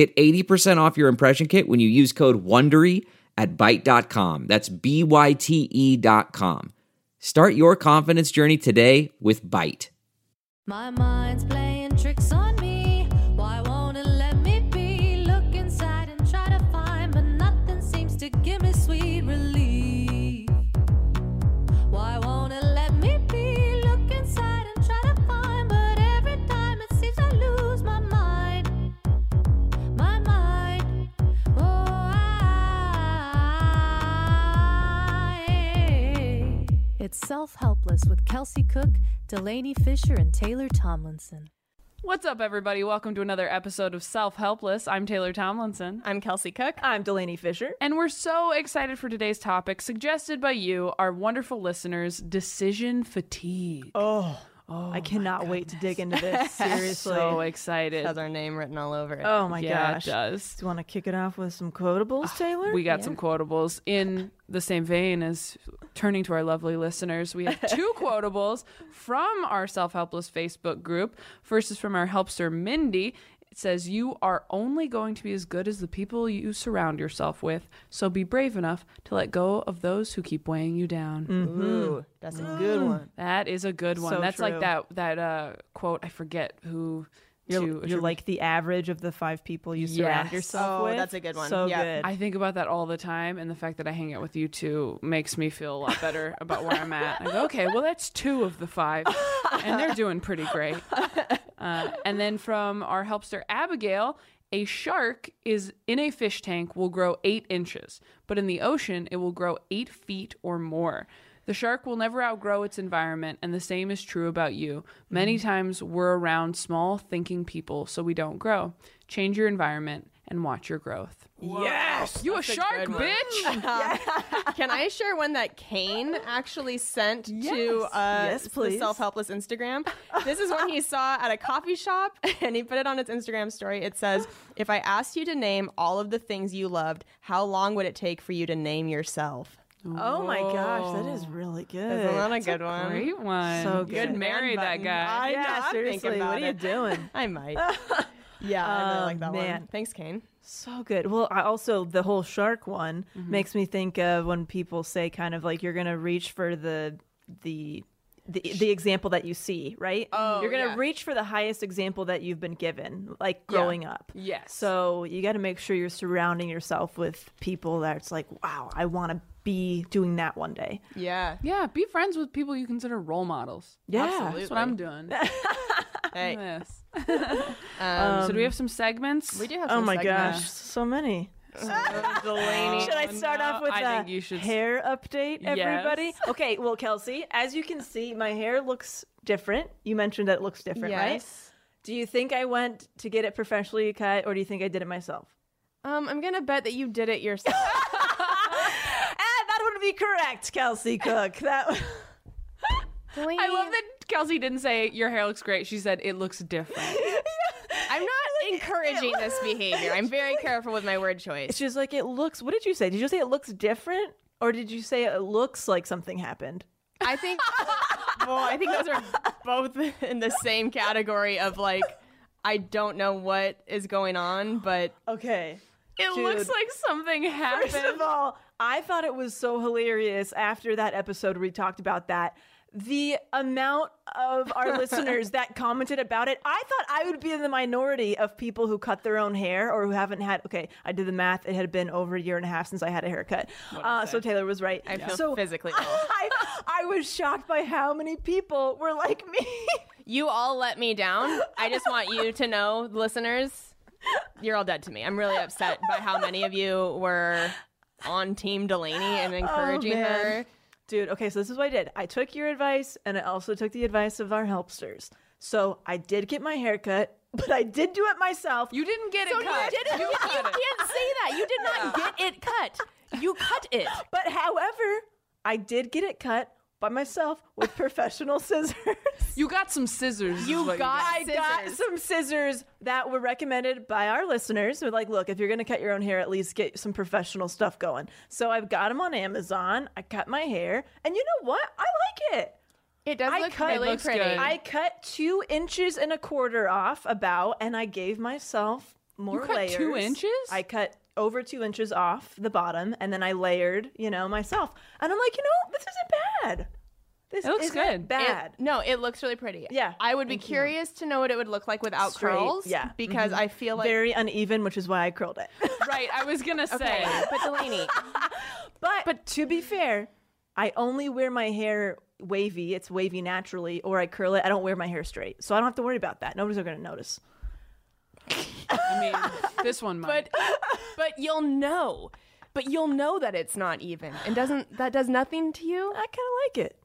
Get 80% off your impression kit when you use code WONDERY at Byte.com. That's B-Y-T-E dot com. Start your confidence journey today with Byte. My mind's playing tricks on Kelsey Cook, Delanie Fischer, and Taylor Tomlinson. What's up, everybody? Welcome to another episode of Self Helpless. I'm Taylor Tomlinson. I'm Kelsey Cook. I'm Delanie Fischer. And we're so excited for today's topic, suggested by you, our wonderful listeners decision fatigue. Oh, Oh I cannot wait to dig into this. Seriously. So excited. Has our name written all over it. oh my yeah, gosh. it does. Do you want to kick it off with some quotables, ah, Taylor? We got some quotables in the same vein as turning to our lovely listeners. We have two quotables from our Self Helpless Facebook group. First is from our helpster, Mindy. It says, You are only going to be as good as the people you surround yourself with, so be brave enough to let go of those who keep weighing you down. Ooh, that's a good one. That is a good one. So That's like that that uh, quote. I forget who. You're, to you're like the average of the five people you surround Yes. yourself Oh, with. that's a good one. So Yeah. good. I think about that all the time, and the fact that I hang out with you two makes me feel a lot better about where I'm at. I go, okay, well, that's two of the five, and they're doing pretty great. Uh, and then from our helpster Abigail, a shark is in a fish tank will grow eight inches, but in the ocean it will grow eight feet or more. The shark will never outgrow its environment, and the same is true about you. Many times we're around small thinking people, so we don't grow. Change your environment and watch your growth. yes. You a shark, good one. bitch! Can I share one that Kane actually sent to uh, Yes, please. Self Helpless Instagram? This is one he saw at a coffee shop, and he put it on his Instagram story. It says, "If I asked you to name all of the things you loved, how long would it take for you to name yourself?" Oh my gosh, that is really good. Isn't that a good one? Great one. So You good. should marry that guy. I know, yeah, I'm seriously. thinking What are you it. doing? I might. Yeah, I really Oh, like that man. one. Thanks, Kane. So good. Well, I also the whole shark one Mm-hmm. makes me think of when people say kind of like you're gonna reach for the the the, the example that you see, right? Oh, you're gonna yeah. reach for the highest example that you've been given, like growing up. Yes. So you got to make sure you're surrounding yourself with people that's like, wow, I want to be doing that one day. Yeah. yeah, be friends with people you consider role models. Yeah, Absolutely. That's what I'm doing. Hey, yes. um, so do we have some segments? we do have. Oh my segments. gosh, so many. Delanie. Should I start no, off with I a think you should hair update, Yes. everybody? Okay, well, Kelsey, as you can see, my hair looks different. You mentioned that it looks different, right? Do you think I went to get it professionally cut, or do you think I did it myself? Um, I'm gonna bet that you did it yourself. That would be correct, Kelsey Cook. That. Delanie, I love that Kelsey didn't say your hair looks great. She said it looks different. I'm not encouraging this behavior. I'm very careful with my word choice. It's just like it looks. What did you say? Did you say it looks different? Or did you say it looks like something happened? I think. well, I think those are both in the same category of like, I don't know what is going on, but Okay. It Dude. looks like something happened. First of all, I thought it was so hilarious after that episode where we talked about that. The amount of our listeners that commented about it, I thought I would be in the minority of people who cut their own hair or who haven't had. Okay, I did the math; it had been over a year and a half since I had a haircut. Uh, so Taylor was right. I feel so physically. I, I was shocked by how many people were like me. You all let me down. I just want you to know, listeners, you're all dead to me. I'm really upset by how many of you were on Team Delanie and oh, encouraging man. her. Dude, okay, so this is what I did. I took your advice and I also took the advice of our helpsters. So I did get my hair cut, but I did do it myself. You didn't get it cut. you didn't. You You, cut it. can't say that. You did not get it cut. You cut it. But however, I did get it cut by myself with professional scissors. You got some scissors. You got- I got some scissors that were recommended by our listeners. They're like, look, if you're going to cut your own hair, at least get some professional stuff going. So I've got them on Amazon. I cut my hair. And you know what? I like it. It does I look cut- really looks pretty. good. I cut two inches and a quarter off about, and I gave myself more You cut layers. two inches? I cut over two inches off the bottom, and then I layered, you know, myself. And I'm like, you know, this isn't bad. This It looks isn't good. It- bad. no, it looks really pretty. Yeah, I would be thank you. curious to know what it would look like without Straight, curls. yeah. Mm-hmm. Because I feel like. Very uneven, which is why I curled it. Right, I was gonna say. okay, but Delanie, but but to be fair, I only wear my hair wavy. It's wavy naturally, or I curl it. I don't wear my hair straight, so I don't have to worry about that. Nobody's going to notice. I mean, this one might. but but you'll know, but you'll know that it's not even, and doesn't that does nothing to you? I kind of like it.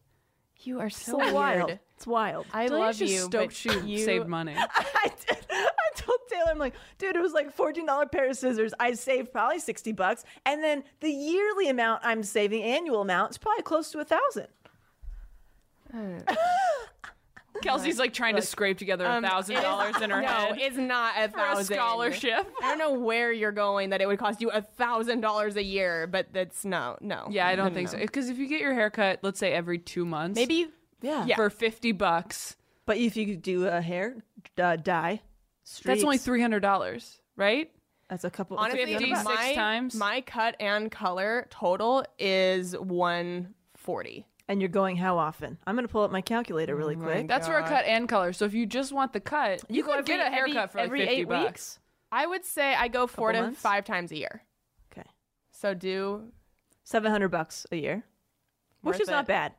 You are It's so wild. It's wild. I Delanie's love just you, stoked but she you saved money. I did. I told Taylor, I'm like, dude, it was like fourteen dollar pair of scissors. I saved probably sixty bucks, and then the yearly amount I'm saving, annual amount, is probably close to a thousand. Uh, Kelsey's like trying to scrape together a Um, thousand dollars in her no, head it's not a for a thousand. scholarship. I don't know where you're going that it would cost you a thousand dollars a year, but that's no, no. Yeah, I don't No, think no. so. Because if you get your hair cut, let's say every two months, Maybe Yeah. Yeah. for fifty bucks, But if you do a hair uh, dye, that's only three hundred dollars, right? That's a couple. honestly, 50, my, times? my cut and color total is one forty. And you're going how often? I'm gonna pull up my calculator really oh quick. That's for a cut and color. So if you just want the cut, you, go could get a every- haircut for like every fifty eight bucks. weeks. I would say I go four Couple to months? five times a year. Okay, So do seven hundred bucks a year, which Worth is not bad.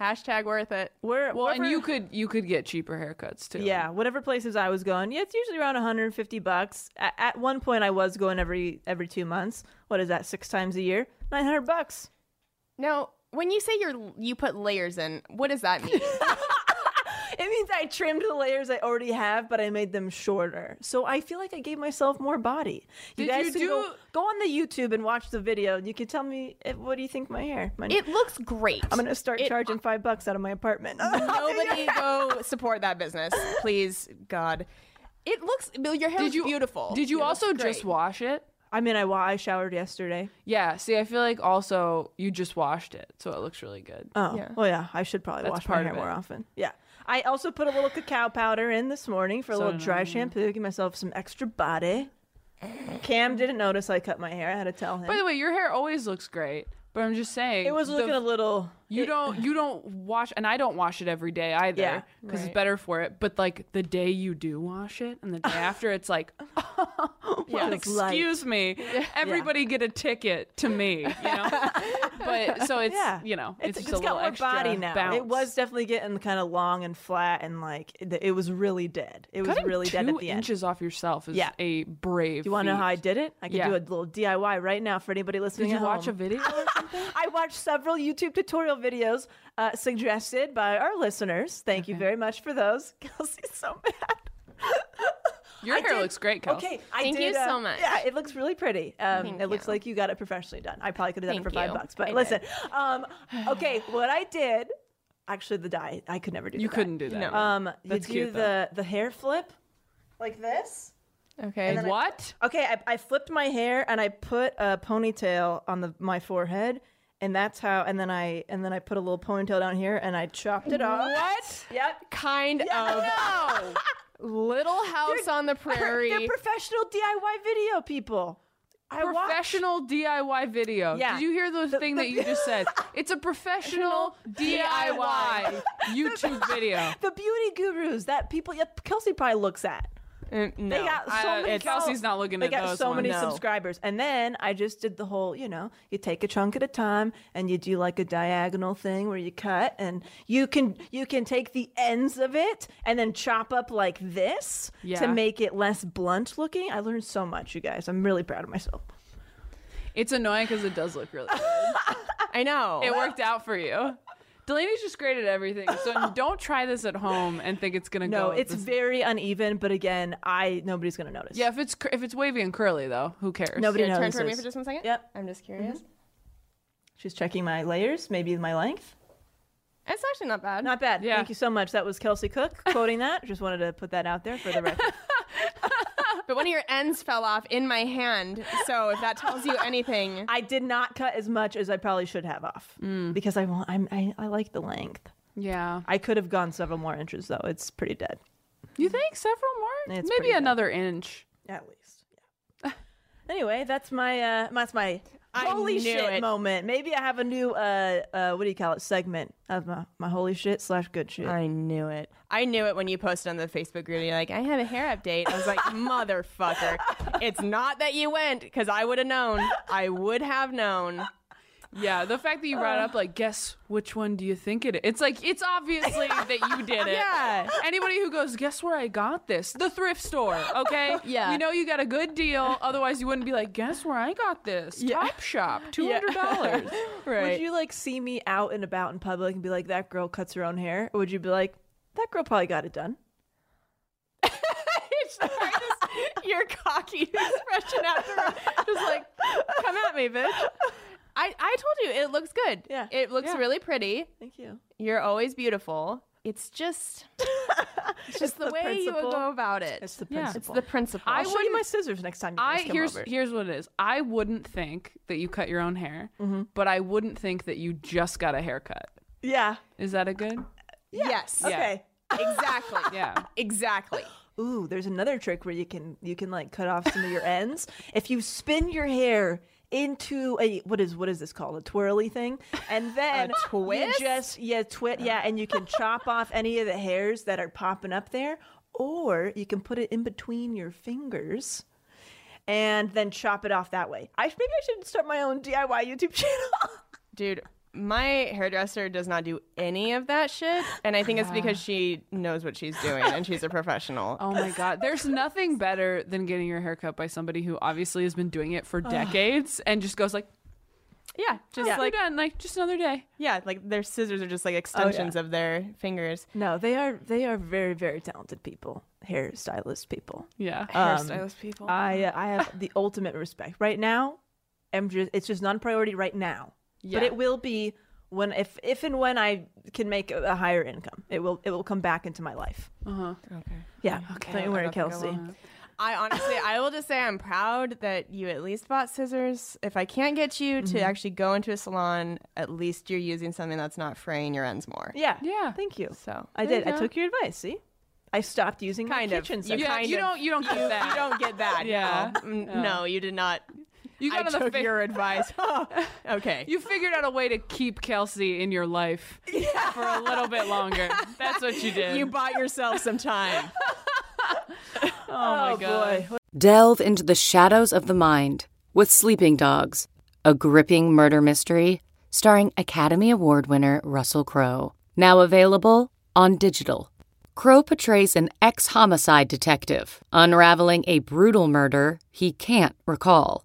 hashtag worth it. We're Well, and you could you could get cheaper haircuts too. Yeah, whatever places I was going, yeah, it's usually around 150 bucks. At, at one point, I was going every every two months. What is that? Six times a year, 900 bucks. Now, when you say you're you put layers in, what does that mean? It means I trimmed the layers I already have, but I made them shorter. So I feel like I gave myself more body. You Did guys you can do- go, go on the YouTube and watch the video. You can tell me eh, what do you think my hair. My, it looks great. I'm gonna start it- charging five bucks out of my apartment. Nobody go support that business, please, God. It looks your hair Did you beautiful. Did you It also just wash it? I mean, I, I showered yesterday. Yeah. See, I feel like also you just washed it, so it looks really good. Oh, Yeah. well, yeah. I should probably That's wash my part hair of more often. Yeah. I also put a little cacao powder in this morning for a So little dry annoying. shampoo, give myself some extra body. Cam didn't notice I cut my hair. I had to tell him. By the way, your hair always looks great, but I'm just saying it was the- looking a little. You it- don't you don't wash and I don't wash it every day either Yeah, because right. it's better for it. But like the day you do wash it and the day after it's like Yeah. well, It's light. excuse me, everybody get a ticket to me, you know. but so it's Yeah. you know It's, it's, it's just a got little more extra body now. bounce. It was definitely getting kind of long and flat, and like it, it was really dead. It was really dead at the end. inches off yourself is Yeah. a brave. Do you want to know how I did it? I can Yeah. do a little DIY right now for anybody listening. Did you at watch home. a video? Or something? I watched several YouTube tutorial videos uh, suggested by our listeners. Thank you very much for those. Kelsey's so mad. Your I hair did- looks great, Kels. Okay, I Thank did, you uh, so much. Yeah, it looks really pretty. Um, Thank it looks like you got it professionally done. I probably could have done it Thank for five you. bucks, but I listen. Um, okay, what I did, actually, the dye, I could never do. You the couldn't dye. do that. No. Um, you do cute, the the hair flip, like this. Okay. then I- What? Okay, I, I flipped my hair and I put a ponytail on the my forehead, and that's how. And then I and then I put a little ponytail down here, and I chopped it off. What Yep. kind of no. Little House on the Prairie? They're professional DIY video people. I watch. professional DIY video. Yeah. Did you hear the, thing the- that you just said? It's a professional DIY YouTube video. The beauty gurus that people, yeah, Kelsey probably looks at. Mm, no. They got so I- many. Kelsey's not looking at that. they at got those so ones. many No. subscribers, and then I just did the whole. You know, you take a chunk at a time, and you do like a diagonal thing where you cut, and you can you can take the ends of it and then chop up like this Yeah. to make it less blunt looking. I learned so much, you guys. I'm really proud of myself. It's annoying because it does look really good. I know. It worked out for you. Delanie's just great at everything. So don't try this at home and think it's gonna No, go. it's this- very uneven, but again, I nobody's gonna notice. yeah. If it's cr- if it's wavy and curly though, who cares? Nobody Here, turn notices. toward me for just one second. Yep. I'm just curious. Mm-hmm. She's checking my layers, maybe my length. It's actually not bad. Not bad. Yeah. Thank you so much. That was Kelsey Cook quoting that. Just wanted to put that out there for the record. but one of your ends fell off in my hand. So if that tells you anything, I did not cut as much as I probably should have off because I want. I'm, I I like the length. Yeah. I could have gone several more inches though. It's pretty dead. You think several more? It's Maybe another inch. At least. Yeah. anyway, that's my uh that's my I holy shit it. moment. Maybe I have a new uh uh what do you call it segment of my, my holy shit slash good shit. I knew it. I knew it when you posted on the Facebook group. You're like, I have a hair update. I was like, motherfucker. It's not that you went because I would have known. I would have known. Yeah, the fact that you brought up like, guess which one do you think it is? It's like it's obviously that you did it. Yeah. Anybody who goes, guess where I got this? The thrift store. Okay. Yeah. You know you got a good deal. Otherwise, you wouldn't be like, guess where I got this? Top Shop, two hundred dollars. Right. Would you like see me out and about in public and be like, that girl cuts her own hair? Or would you be like, that girl probably got it done? Your cocky expression after just like come at me bitch I, I told you it looks good Yeah. it looks Yeah. really pretty Thank you. you're always beautiful it's just it's just the, the way you would go about it It's the Yeah. it's principle. the principle I I'll show you my scissors next time you guys I come here's over. here's what it is. I wouldn't think that you cut your own hair, Mm-hmm. but I wouldn't think that you just got a haircut. Yeah. Is that a good? yes Okay. exactly Yeah. exactly Ooh, there's another trick where you can you can like cut off some of your ends. If you spin your hair into a what is what is this called a twirly thing, and then twist? you just yeah twit yeah, and you can chop off any of the hairs that are popping up there, or you can put it in between your fingers. And then chop it off that way. I maybe I should start my own DIY YouTube channel. dude my hairdresser does not do any of that shit and i think it's because she knows what she's doing and she's a professional Oh my god. There's nothing better than getting your hair cut by somebody who obviously has been doing it for decades and just goes like, yeah just "Yeah, like we're done. Like just another day." Yeah, like their scissors are just like extensions of their fingers. no, they are they are very very talented people, hairstylist people. Yeah. Um, Hairstylist people. I uh, I have the ultimate respect. Right now, I'm just it's just non priority right now. But it will be when if if and when I can make a, a higher income. It will it will come back into my life. Uh-huh. okay. Yeah. Okay, Don't you worry, I don't think I Kelsey. I honestly, I will just say I'm proud that you at least bought scissors. If I can't get you Mm-hmm. to actually go into a salon, at least you're using something that's not fraying your ends more. Yeah. Yeah. Thank you. So I did. I took your advice. See, I stopped using Kind my of. kitchen. You. Yeah, kind you of- don't you don't get that. you don't get that. Yeah. No, Mm, no you did not. You I got on the took fa- your advice. okay. You figured out a way to keep Kelsey in your life for a little bit longer. That's what you did. You bought yourself some time. oh my Oh god. boy. Delve into the shadows of the mind with Sleeping Dogs, a gripping murder mystery starring Academy Award winner Russell Crowe. Now available on digital. Crowe portrays an ex homicide detective unraveling a brutal murder he can't recall.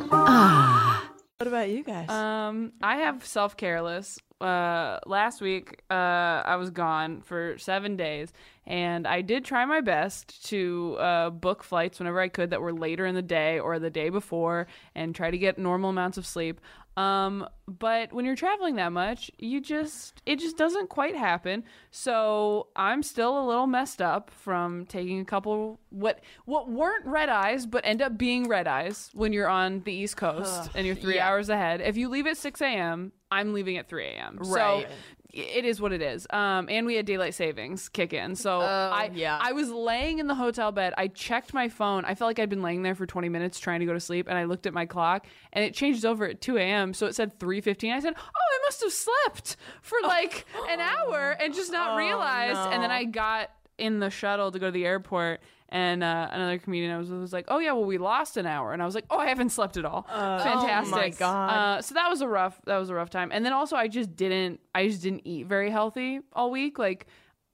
About you guys? Um, I have self careless. Uh, last week, uh, I was gone for seven days, and I did try my best to uh, book flights whenever I could that were later in the day or the day before, and try to get normal amounts of sleep. Um, but when you're traveling that much, you just it just doesn't quite happen. So I'm still a little messed up from taking a couple what what weren't red eyes, but end up being red eyes when you're on the East Coast and you're three hours ahead. If you leave at 6 a.m., I'm leaving at 3 a.m. Right. So it is what it is. Um, and we had daylight savings kick in. So I yeah. I was laying in the hotel bed. I checked my phone. I felt like I'd been laying there for 20 minutes trying to go to sleep, and I looked at my clock, and it changed over at 2 a.m. So it said 3:15. I said, "Oh, I must have slept for like an hour and just not realized." And then I got in the shuttle to go to the airport. And uh, another comedian I was, was like, "Oh yeah, well we lost an hour," and I was like, "Oh, I haven't slept at all. Fantastic." Oh my God. Uh, so that was a rough that was a rough time. And then also I just didn't I just didn't eat very healthy all week. Like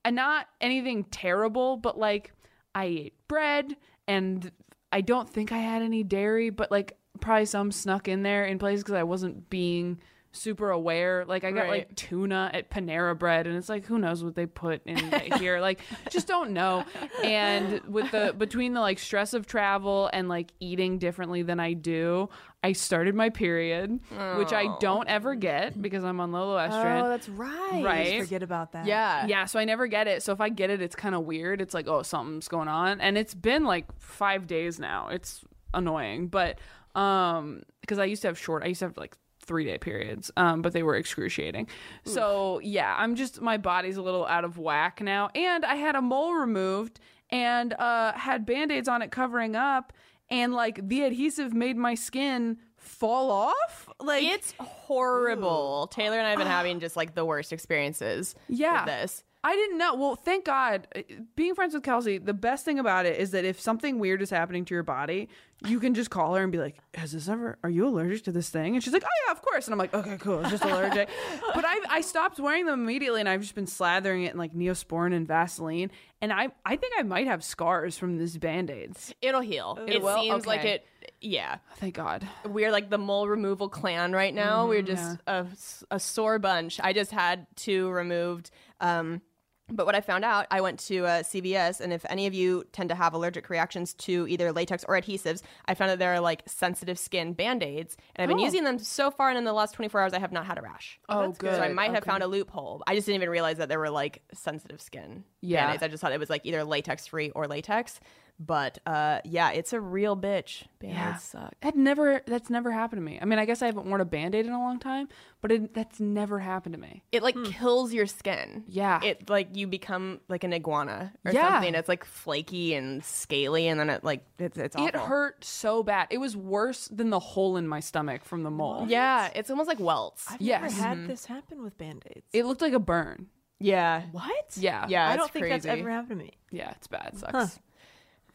and not anything terrible, but like I ate bread and I don't think I had any dairy, but like probably some snuck in there in places because I wasn't being super aware. Like I got Right. like tuna at Panera Bread, and it's like who knows what they put in here? Like just don't know. And with the between the like stress of travel and like eating differently than I do, I started my period, which I don't ever get because I'm on Lo Loestrin. Oh, that's right. Right. Forget about that. Yeah. Yeah, so I never get it. So if I get it, it's kind of weird. It's like, oh, something's going on, and it's been like five days now. It's annoying, but um, because I used to have short, I used to have like three day periods, um, but they were excruciating. So yeah, I'm just my body's a little out of whack now, and I had a mole removed and uh had band aids on it covering up, and like the adhesive made my skin fall off. Like It's horrible. Taylor and I have been having just like the worst experiences Yeah. with this. I didn't know. Well, thank God. Uh, Being friends with Kelsey, the best thing about it is that if something weird is happening to your body, you can just call her and be like, "Has this ever? Are you allergic to this thing?" And she's like, "Oh yeah, of course." And I'm like, "Okay, cool. It's just allergic." but I I stopped wearing them immediately, and I've just been slathering it in like Neosporin and Vaseline. And I I think I might have scars from these band aids. It'll heal. It, will? seems like it. Yeah. Thank God. We're like the mole removal clan right now. We're just a, a sore bunch. I just had two removed. Um, but what I found out, I went to uh, CVS, and if any of you tend to have allergic reactions to either latex or adhesives, I found that there are like sensitive skin band aids. And I've been Oh. using them so far, and in the last 24 hours, I have not had a rash. Oh, good. So I good. might have found a loophole. I just didn't even realize that there were like sensitive skin Yeah. band aids. I just thought it was like either latex free or latex. But uh, yeah, it's a real bitch. Band aids Yeah. suck. That never that's never happened to me. I mean, I guess I haven't worn a band-aid in a long time, but it, that's never happened to me. it like kills your skin. Yeah. It like you become like an iguana or Yeah. something. It's like flaky and scaly and then it like it's it's awful. It hurt so bad. It was worse than the hole in my stomach from the mole. Yeah, it's almost like welts. I've Yes. never had this happen with band-aids. It looked like a burn. yeah. what? Yeah. Yeah, I don't think that's ever happened to me. Yeah, it's bad. It sucks.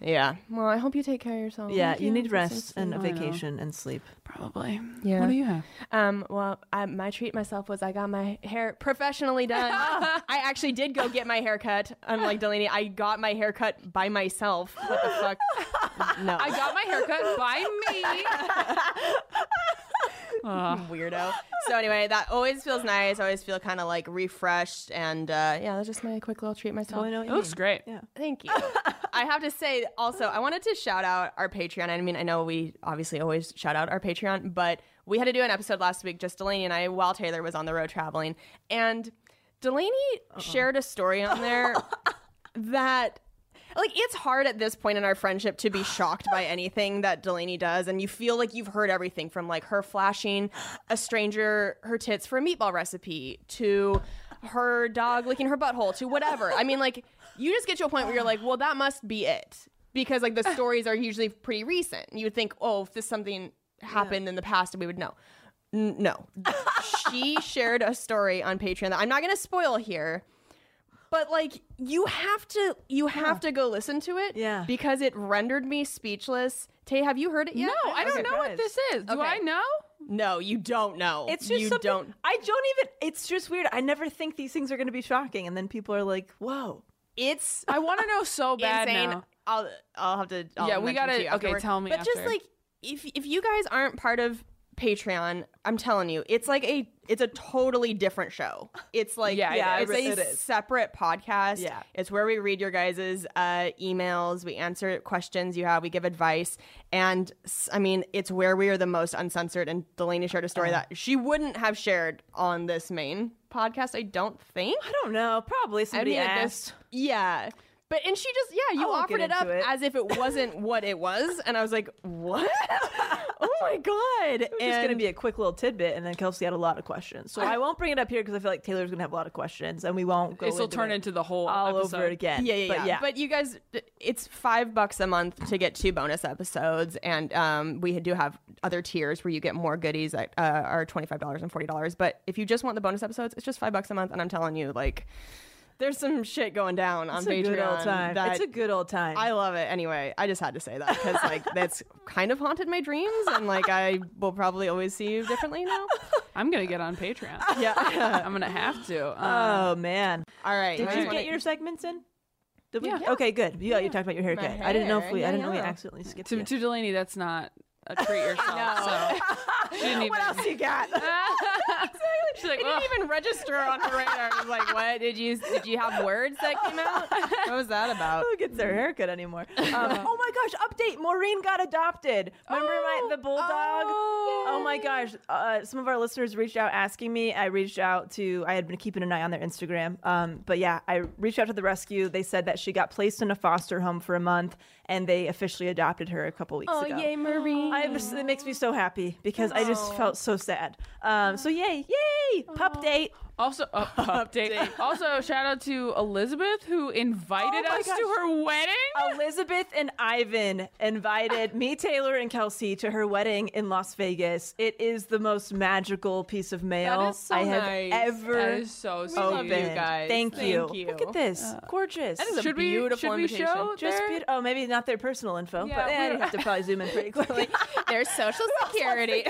Yeah. Well, I hope you take care of yourself. Yeah, Thank you need rest so and a I know. vacation and sleep. Probably. Yeah. What do you have? Um, well, I, my treat myself was I got my hair professionally done. I actually did go get my hair cut. Unlike Delanie, I got my hair cut by myself. What the fuck? No. I got my hair cut by me. weirdo. So anyway, that always feels nice. I always feel kind of like refreshed, and uh, yeah, that's just my quick little treat myself. Oh, I know It you looks great. Yeah. Thank you. I have to say also, I wanted to shout out our Patreon. I mean, I know we obviously always shout out our Patreon, but we had to do an episode last week, just Delanie and I, while Taylor was on the road traveling. And Delanie uh-uh. shared a story on there that. Like it's hard at this point in our friendship to be shocked by anything that Delanie does, and you feel like you've heard everything from like her flashing a stranger her tits for a meatball recipe to her dog licking her butthole to whatever. I mean, like you just get to a point where you're like, well, that must be it, because like the stories are usually pretty recent. You would think, oh, if this something happened in the past, we would know. N- no. she shared a story on Patreon that I'm not going to spoil here. But like you have to you have to go listen to it Yeah. because it rendered me speechless. Tay, have you heard it yet? No, I don't Okay. know what this is. Do Okay. I know? No, you don't know. It's just you something don't I don't even. It's just weird. I never think these things are going to be shocking, and then people are like, "Whoa." It's I want to know so bad insane. now. I'll I'll have to. I'll Yeah, we gotta- okay, afterward. tell me But just like if if you guys aren't part of Patreon, I'm telling you, it's like a it's a totally different show. It's like Yeah, yeah, it's it a. It separate podcast. Yeah. it's where we read your guys' uh, emails, we answer questions you have, we give advice, and I mean, it's where we are the most uncensored. And Delanie shared a story Uh-huh. that she wouldn't have shared on this main podcast. I don't think. I don't know. Probably somebody I mean, asked. yeah. But and she just yeah, you offered it up it. as if it wasn't what it was, and I was like, what? oh my god! It was just going to be a quick little tidbit, and then Kelsey had a lot of questions. So I won't bring it up here because I feel like Taylor's going to have a lot of questions, and we won't go. This will turn it into the whole all episode. over again. yeah, yeah, But yeah. yeah. But you guys, it's five bucks a month to get two bonus episodes, and um, we do have other tiers where you get more goodies that uh, are twenty five dollars and forty dollars. But if you just want the bonus episodes, it's just five bucks a month, and I'm telling you, like, there's some shit going down on it's a Patreon. good old time. that- It's a good old time. I love it. Anyway, I just had to say that because like that's kind of haunted my dreams, and like I will probably always see you differently now. I'm gonna get on Patreon. Yeah. I'm gonna have to. Um, oh man. All right. Did guys you wanna- get your segments in? Did we? Yeah. Okay, good. You, you talked about your haircut. I didn't know if hair, we. I didn't know we accidentally skipped. to, you. to Delanie, that's not a treat yourself. So she didn't even. what else you got? She's like, It didn't even register on her radar. I was like, "What did you did you have words that came out? What was that about?" Who gets their haircut anymore? Um, oh my gosh! Update: Maureen got adopted. Remember my the bulldog? Oh, my gosh! Uh, some of our listeners reached out asking me. I reached out to. I had been keeping an eye on their Instagram. Um, but yeah, I reached out to the rescue. They said that she got placed in a foster home for a month, and they officially adopted her a couple weeks Oh ago. Oh yay, Marie! I it makes me so happy because I just felt so sad. Um, so yay, yay, pup date. Also, uh, update. Also, shout out to Elizabeth who invited Oh us gosh. to her wedding. Elizabeth and Ivan invited me, Taylor, and Kelsey to her wedding in Las Vegas. It is the most magical piece of mail so I have nice. ever That is so sweet. love you guys. Thank, Thank you. you. Look at this, gorgeous. That is a should we beautiful should we show just their- beautiful. Oh, maybe not their personal info, Yeah, but eh, we- I'd have to probably zoom in pretty quickly. There's social security.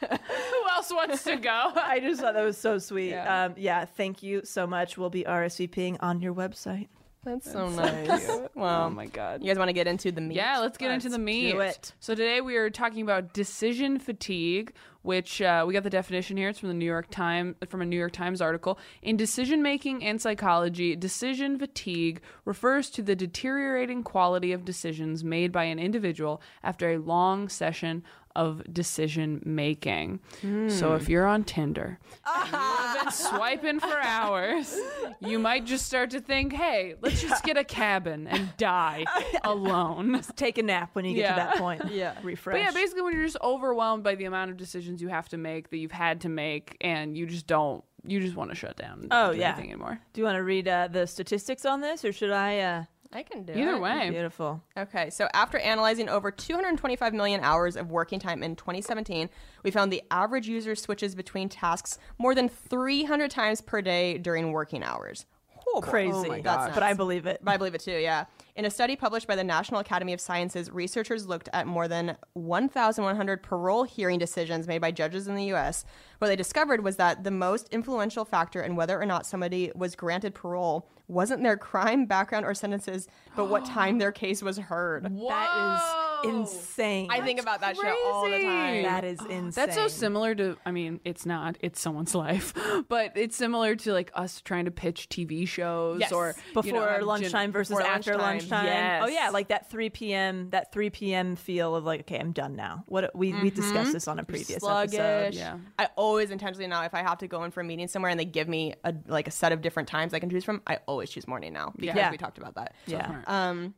Who else wants to go? I just thought that was so sweet. Yeah. Um, yeah, thank you so much. We'll be RSVPing on your website. That's so nice. Wow. oh my god. You guys want to get into the meat? Yeah, let's get into the meat. do it. So today we are talking about decision fatigue, which uh, we got the definition here. It's from the New York Times, from a New York Times article. In decision making and psychology, decision fatigue refers to the deteriorating quality of decisions made by an individual after a long session of decision making. So if you're on Tinder, and you have been swiping for hours, you might just start to think, "Hey, let's just get a cabin and die alone." Take a nap when you get Yeah. to that point. Yeah. refresh. But yeah, basically, when you're just overwhelmed by the amount of decisions you have to make that you've had to make, and you just don't, you just want to shut down. And Oh, do yeah. anything anymore. Do you want to read uh, the statistics on this, or should I? Uh... I can do Either it. way, Beautiful. Okay, so after analyzing over 225 million hours of working time in 2017, we found the average user switches between tasks more than 300 times per day during working hours. Oh. Crazy. Oh my God. But I believe it. But I believe it too, yeah. In a study published by the National Academy of Sciences, researchers looked at more than 1,100 parole hearing decisions made by judges in the U.S. What they discovered was that the most influential factor in whether or not somebody was granted parole wasn't their crime background or sentences, but what time their case was heard. That is insane. I think about that shit all the time. that is insane. that's so similar to. I mean, it's not. It's someone's life, but it's similar to like us trying to pitch TV shows Yes. or before you know, have lunchtime gym- versus before after lunchtime. lunchtime. Yes. Oh yeah, like that 3 p.m. that 3 p.m. feel of like, okay, I'm done now. What we we discussed this on a previous sluggish. episode. Yeah. I always intentionally now if I have to go in for a meeting somewhere and they give me a like a set of different times I can choose from, I always choose morning now because Yeah. we talked about that. Yeah. Um,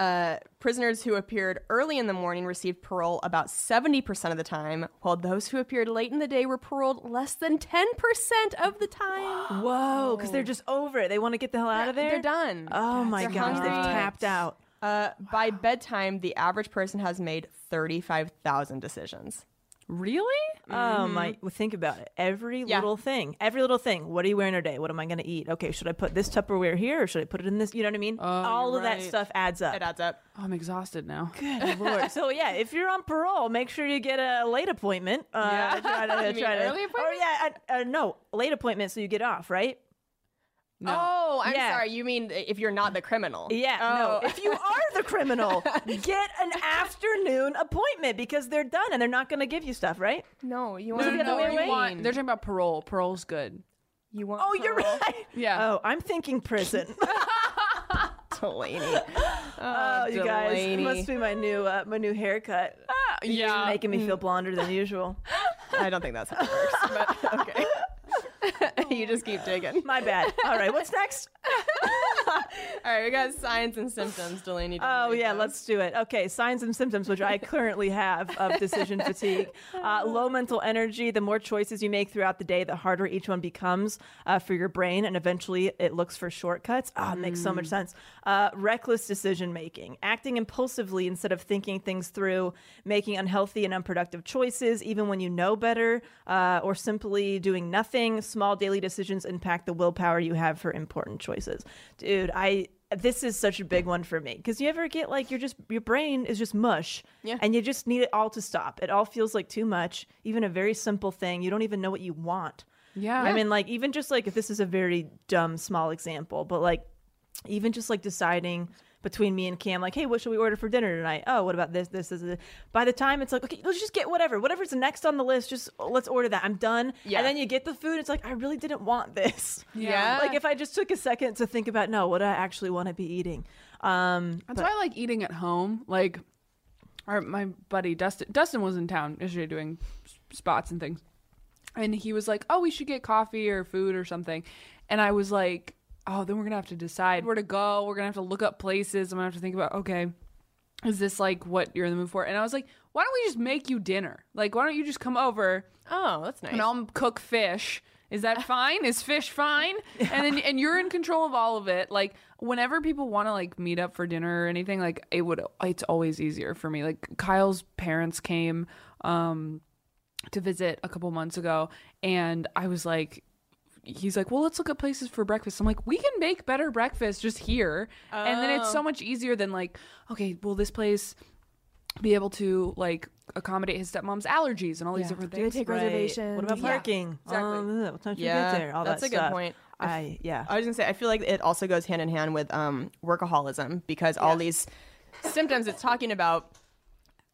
uh, prisoners who appeared early in the morning received parole about 70% of the time, while those who appeared late in the day were paroled less than 10% of the time. Whoa, because they're just over it. They want to get the hell out of there. They're done. Oh my They're gosh, they've tapped out. Uh, by bedtime, the average person has made 35,000 decisions. Really? Oh my! Well, think about it. Every Yeah. little thing, every little thing. What are you wearing today? What am I going to eat? Okay, should I put this Tupperware here or should I put it in this? You know what I mean? All you're of that stuff adds up. It adds up. Oh, I'm exhausted now. Good lord. So yeah, if you're on parole, make sure you get a late appointment. Uh, Yeah. try to, You mean try to- early Or appointment? yeah, uh, uh, no, late appointment so you get off, right? No. Oh, I'm Yeah. sorry. You mean if you're not the criminal? Yeah, Oh. no. If you are the criminal, get an afternoon appointment because they're done and they're not going to give you stuff, right? no, you Was want it the other way? Want, they're talking about parole. Parole's good. You want? Oh, you're right. Yeah. Oh, I'm thinking prison. Delanie. Oh, you guys, Delanie. must be my new uh, my new haircut. yeah. making me feel blonder than usual. I don't think that's how it works, but okay. you just keep digging. My bad. All right, what's next? All right, we got signs and symptoms. Delanie. Oh yeah, those. let's do it. Okay, signs and symptoms, which I currently have of decision fatigue. Uh, low mental energy. The more choices you make throughout the day, the harder each one becomes uh, for your brain, and eventually it looks for shortcuts. Ah, it makes so much sense. Uh, reckless decision making, acting impulsively instead of thinking things through, making unhealthy and unproductive choices, even when you know better, uh, or simply doing nothing. Small daily decisions impact the willpower you have for important choices. Dude, I this is such a big one for me because you ever get like you're just your brain is just mush Yeah. and you just need it all to stop it all feels like too much even a very simple thing you don't even know what you want Yeah. i mean like even just like if this is a very dumb small example but like even just like deciding between me and Cam, like, hey, what should we order for dinner tonight? Oh, what about this? This is. By the time it's like, okay, let's just get whatever, whatever's next on the list. Just let's order that. I'm done. Yeah. And then you get the food. It's like I really didn't want this. Yeah. Like if I just took a second to think about, no, what do I actually want to be eating? Um, That's why I like eating at home. Like, our my buddy Dustin. Dustin was in town yesterday doing spots and things, and he was like, "Oh, we should get coffee or food or something," and I was like, "Oh, then we're gonna have to decide where to go. We're gonna have to look up places. I'm gonna have to think about okay." Is this like what you're in the mood for? And I was like, why don't we just make you dinner? Like, why don't you just come over Oh, that's nice. and I'll cook fish. Is that fine? Is fish fine? And then and you're in control of all of it. Like whenever people want to like meet up for dinner or anything, like it would it's always easier for me. Like Kyle's parents came um to visit a couple months ago and I was like he's like, "Well, let's look at places for breakfast." I'm like, "We can make better breakfast just here." And then it's so much easier than like, "Okay, will this place be able to like accommodate his stepmom's allergies and all these different things?" Do they take right. reservations? What about Yeah, parking? exactly. Um, what time should Yeah, you get there? All that's that a good point. I yeah. I was gonna say I feel like it also goes hand in hand with um, workaholism because all these symptoms it's talking about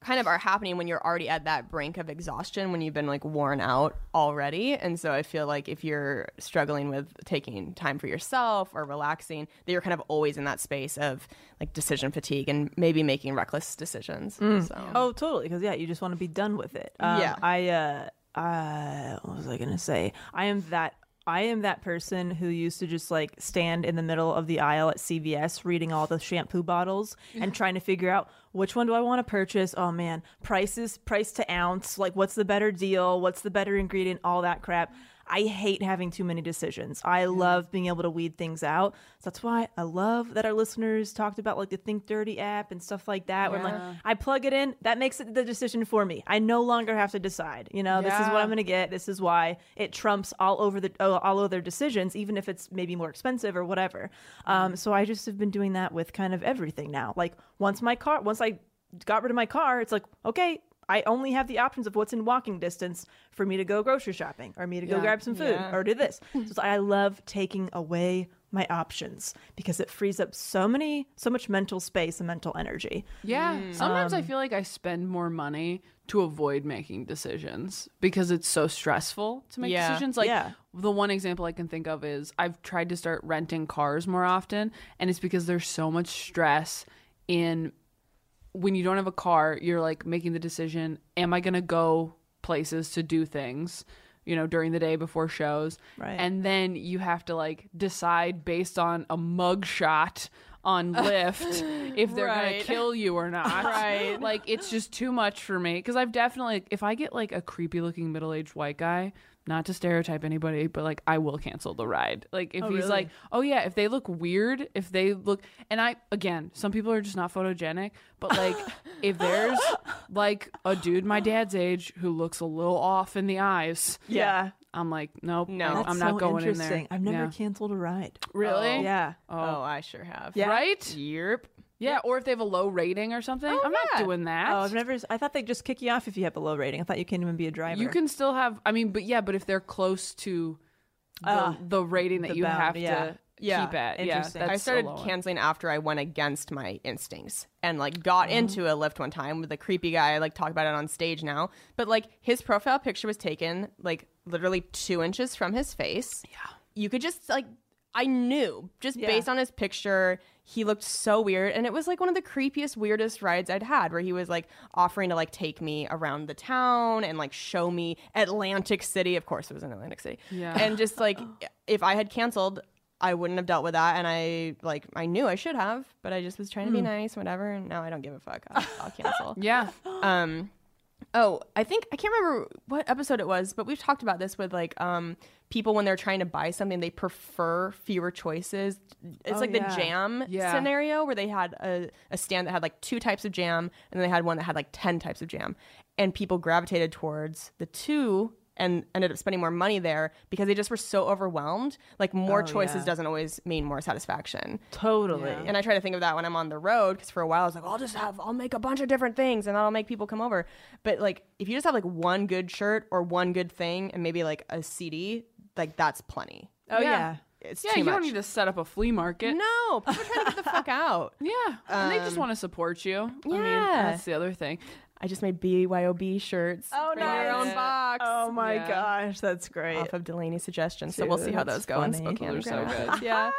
kind of are happening when you're already at that brink of exhaustion when you've been like worn out already and so i feel like if you're struggling with taking time for yourself or relaxing that you're kind of always in that space of like decision fatigue and maybe making reckless decisions so Oh, totally. Because yeah, you just want to be done with it. Um, Yeah. I uh, uh, what was I gonna say? I am that. I am that person who used to just like stand in the middle of the aisle at CVS reading all the shampoo bottles and trying to figure out which one do I want to purchase. Oh man, prices, price to ounce, like what's the better deal, what's the better ingredient, all that crap. I hate having too many decisions. I love being able to weed things out. So that's why I love that our listeners talked about like the Think Dirty app and stuff like that. Where I'm like, I plug it in, that makes it the decision for me. I no longer have to decide. You know, this is what I'm going to get. This is why it trumps all over the oh, all other decisions, even if it's maybe more expensive or whatever. Um, so I just have been doing that with kind of everything now. Like once my car, once I got rid of my car, it's like okay. I only have the options of what's in walking distance for me to go grocery shopping or me to go grab some food Yeah. or do this. So I love taking away my options because it frees up so many, so much mental space and mental energy. Yeah. Sometimes Um, I feel like I spend more money to avoid making decisions because it's so stressful to make Yeah. decisions. Like Yeah. the one example I can think of is I've tried to start renting cars more often, and it's because there's so much stress in when you don't have a car, you're like making the decision, am I going to go places to do things? You know, during the day before shows. Right. And then you have to like decide based on a mug shot on Lyft if they're going to kill you or not. Right. Like it's just too much for me because I've definitely if I get like a creepy looking middle aged white guy, not to stereotype anybody, but like I will cancel the ride. Like if Oh, he's really? like, oh yeah, if they look weird, if they look, and I again, some people are just not photogenic, but like if there's like a dude my dad's age who looks a little off in the eyes, Yeah. I'm like, nope, No. I- That's I'm not so going in interesting. there. I've never Yeah. canceled a ride. really, oh. Yeah. Oh. oh, I sure have. Yeah. right, Yep. Yeah, or if they have a low rating or something, Oh, I'm not doing that. Oh, I've never. I thought they'd just kick you off if you have a low rating. I thought you can't even be a driver. You can still have. I mean, but yeah, but if they're close to the, Ah, the rating that the you bound, have yeah. to Yeah, keep at, interesting. yeah, I that's so started canceling after I went against my instincts and like got into a Lyft one time with a creepy guy. I like talk about it on stage now, but like his profile picture was taken like literally two inches from his face. Yeah, you could just like I knew just Yeah. based on his picture, he looked so weird, and it was like one of the creepiest, weirdest rides I'd had, where he was like offering to like take me around the town and like show me Atlantic City. Of course, it was in Atlantic City. Yeah. and just like if I had canceled. I wouldn't have dealt with that, and I like I knew I should have, but I just was trying to be nice, whatever. And now I don't give a fuck. I'll, I'll cancel. Yeah, Um, oh, I think I can't remember what episode it was, but we've talked about this with like um people when they're trying to buy something, they prefer fewer choices. It's Oh, like yeah. the jam Yeah. scenario where they had a, a stand that had like two types of jam, and then they had one that had like ten types of jam, and people gravitated towards the two. And ended up spending more money there because they just were so overwhelmed. Like more Oh, choices yeah. doesn't always mean more satisfaction. totally. And I try to think of that when I'm on the road because for a while I was like, I'll just have, I'll make a bunch of different things and that'll make people come over. But like, if you just have like one good shirt or one good thing and maybe like a CD, like that's plenty. Oh Yeah. yeah. It's yeah. too You much. don't need to set up a flea market. No, people are trying to get the fuck out. Yeah, and they just um, want to support you. I mean, yeah. that's the other thing. I just made BYOB shirts. Oh, Bring your own box. Oh my Yeah. gosh, that's great. Off of Delanie's suggestions. So we'll see how those go in that's. Spokane. Those are so good. Yeah.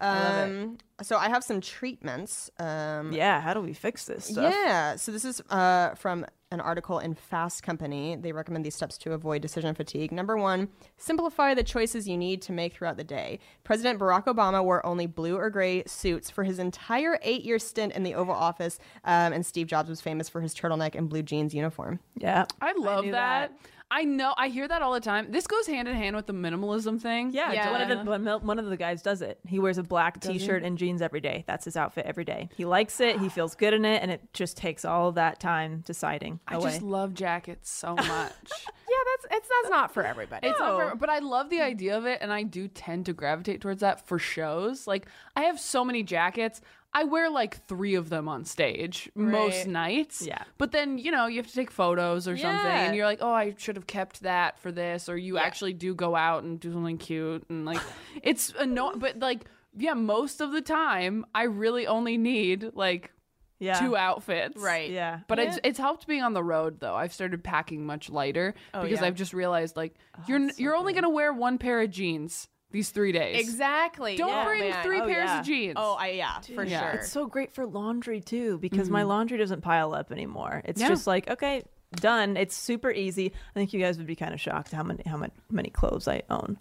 Love it. Um, so I have some treatments. Um, yeah, how do we fix this stuff? Yeah. So this is uh, from an article in Fast Company. They recommend these steps to avoid decision fatigue. Number one, simplify the choices you need to make throughout the day. President Barack Obama wore only blue or gray suits for his entire eight year stint in the Oval Office, um, and Steve Jobs was famous for his turtleneck and blue jeans uniform. Yeah. I love knew that. that. I know. I hear that all the time. This goes hand in hand with the minimalism thing. Yeah, Yeah. one of the one- of the guys does it. He wears a black T-shirt and jeans every day. That's his outfit every day. He likes it. He feels good in it, and it just takes all that time deciding I away. just love jackets so much. Yeah, that's it's that's not for everybody. It's not for, but I love the idea of it, and I do tend to gravitate towards that for shows. Like I have so many jackets. I wear like three of them on stage most nights. Yeah. But then you know you have to take photos or something, and you're like, oh, I should have kept that for this, or you actually do go out and do something cute, and like it's annoying. But like, yeah, most of the time, I really only need like yeah. two outfits. Right. Yeah. But it's it's helped being on the road though. I've started packing much lighter oh, because yeah. I've just realized like oh, you're you're only gonna wear one pair of jeans these three days. exactly. Don't yeah, bring man. three Oh, pairs yeah. of jeans. Oh, I yeah, for Yeah. sure. It's so great for laundry too because my laundry doesn't pile up anymore. It's Yeah. just like okay, done. It's super easy. I think you guys would be kind of shocked how many how much many clothes I own.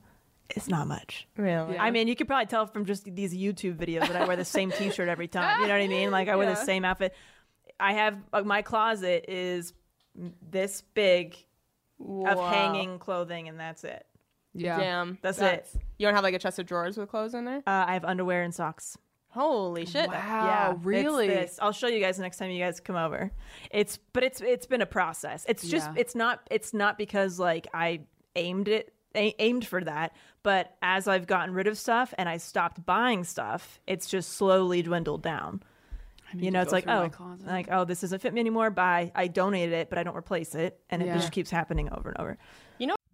It's not much. really. Yeah. I mean, you could probably tell from just these YouTube videos that I wear the same T-shirt every time. You know what I mean? Like I wear the same outfit. I have uh, my closet is this big of hanging clothing, and that's it. yeah. Damn. That's it. You don't have like a chest of drawers with clothes in there? Uh, I have underwear and socks. Holy shit. Wow. yeah, it's really? this. I'll show you guys the next time you guys come over. It's but it's it's been a process. It's just Yeah. it's not it's not because like I aimed it a- aimed for that, but as I've gotten rid of stuff and I stopped buying stuff, it's just slowly dwindled down. need You know, it's like oh, like oh, this doesn't fit me anymore. Bye. I donated it, but I don't replace it, and it just keeps happening over and over.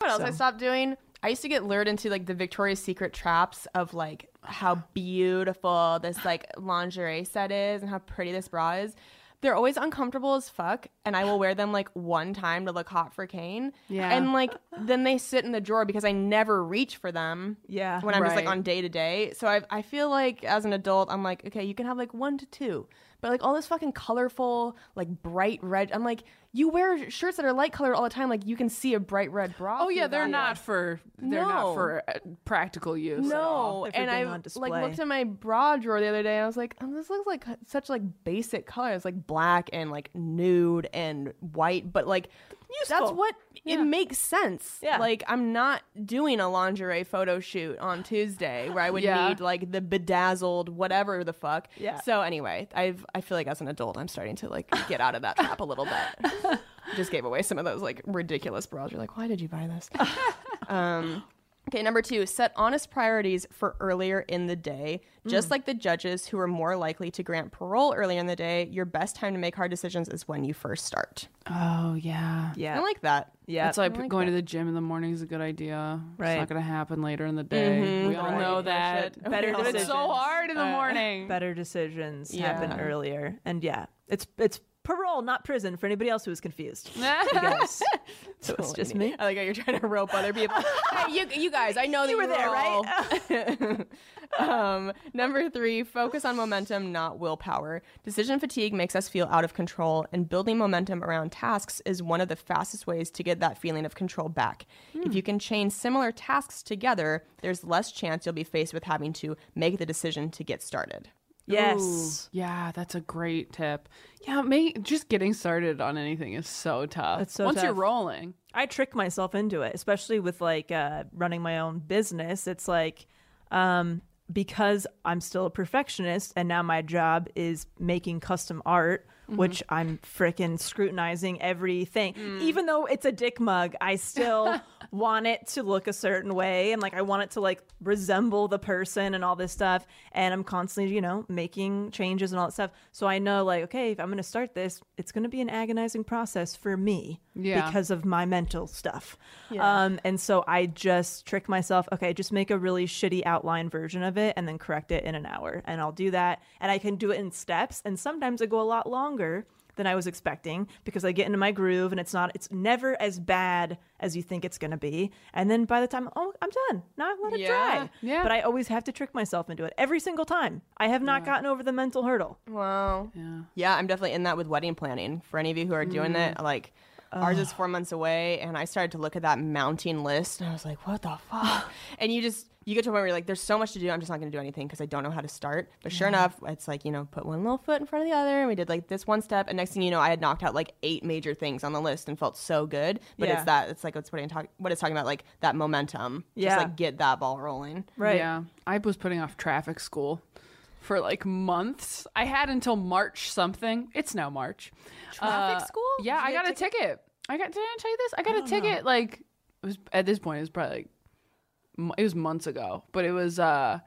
What else I stopped doing? I used to get lured into like the Victoria's Secret traps of like how beautiful this like lingerie set is and how pretty this bra is. They're always uncomfortable as fuck, and I will wear them like one time to look hot for Kane. Yeah. And like then they sit in the drawer because I never reach for them. Yeah. When I'm just like on day to day. So I I feel like as an adult, I'm like, okay, you can have like one to two. But like all this fucking colorful, like bright red. I'm like, you wear shirts that are light color all the time. Like you can see a bright red bra. Oh yeah, they're that. not for they're not for uh, practical use. No, and I like looked in my bra drawer the other day. and I was like, oh, this looks like such like basic colors, like black and like nude and white, but like that's Useful. what it makes sense. Yeah. like I'm not doing a lingerie photo shoot on Tuesday where I would Yeah. need like the bedazzled whatever the fuck. Yeah. So anyway, I've I feel like as an adult, I'm starting to like get out of that trap a little bit. Just gave away some of those like ridiculous bras. You're like, why did you buy this? Um, okay, number two, set honest priorities for earlier in the day. Just mm. like the judges who are more likely to grant parole earlier in the day, your best time to make hard decisions is when you first start. Oh yeah. Yeah. I like that. yeah. It's like, like going that. to the gym in the morning is a good idea. Right. It's not going to happen later in the day. Mm-hmm. We all Right. know that. shit. Better But it's decisions. so hard in the uh, morning. better decisions Yeah. happen earlier. And yeah, it's it's parole, not prison for anybody else who is confused. So it's just me. I like how you're trying to rope other people. hey, you, you guys, I know that You were there, all- right? um, number three, focus on momentum, not willpower. Decision fatigue makes us feel out of control, and building momentum around tasks is one of the fastest ways to get that feeling of control back. If you can chain similar tasks together, there's less chance you'll be faced with having to make the decision to get started. Yes. Yeah, that's a great tip. Yeah, me just getting started on anything is so tough. It's so Once you're rolling. I trick myself into it, especially with like uh, running my own business. It's like um, because I'm still a perfectionist, and now my job is making custom art, which I'm freaking scrutinizing everything. Even though it's a dick mug, I still want it to look a certain way, and like I want it to like resemble the person and all this stuff. And I'm constantly, you know, making changes and all that stuff. So I know, like, okay, if I'm going to start this, it's going to be an agonizing process for me Yeah. because of my mental stuff. Um, and so I just trick myself, okay, just make a really shitty outline version of it and then correct it in an hour. And I'll do that. And I can do it in steps. And sometimes I go a lot longer than I was expecting because I get into my groove and it's not, it's never as bad as you think it's going to be. And then by the time, oh, I'm done. Now I let it Yeah, dry. yeah. But I always have to trick myself into it every single time. I have not gotten over the mental hurdle. Wow. Yeah. Yeah, I'm definitely in that with wedding planning. For any of you who are doing mm. it, like ours is four months away, and I started to look at that mounting list, and I was like, "What the fuck?" and you just you get to a point where you're like, "There's so much to do. I'm just not going to do anything because I don't know how to start." But sure enough, it's like you know, put one little foot in front of the other, and we did like this one step, and next thing you know, I had knocked out like eight major things on the list and felt so good. But Yeah. it's that it's like it's what I'm talking what it's talking about, like that momentum. Yeah. Just like get that ball rolling. Right. Yeah. I was putting off traffic school for like months. I had until March something. It's now March. Traffic Uh, school? Yeah, I got a ticket. I got. Did I tell you this? I got a ticket. Like it was at this point. It was probably like m- it was months ago, but it was uh,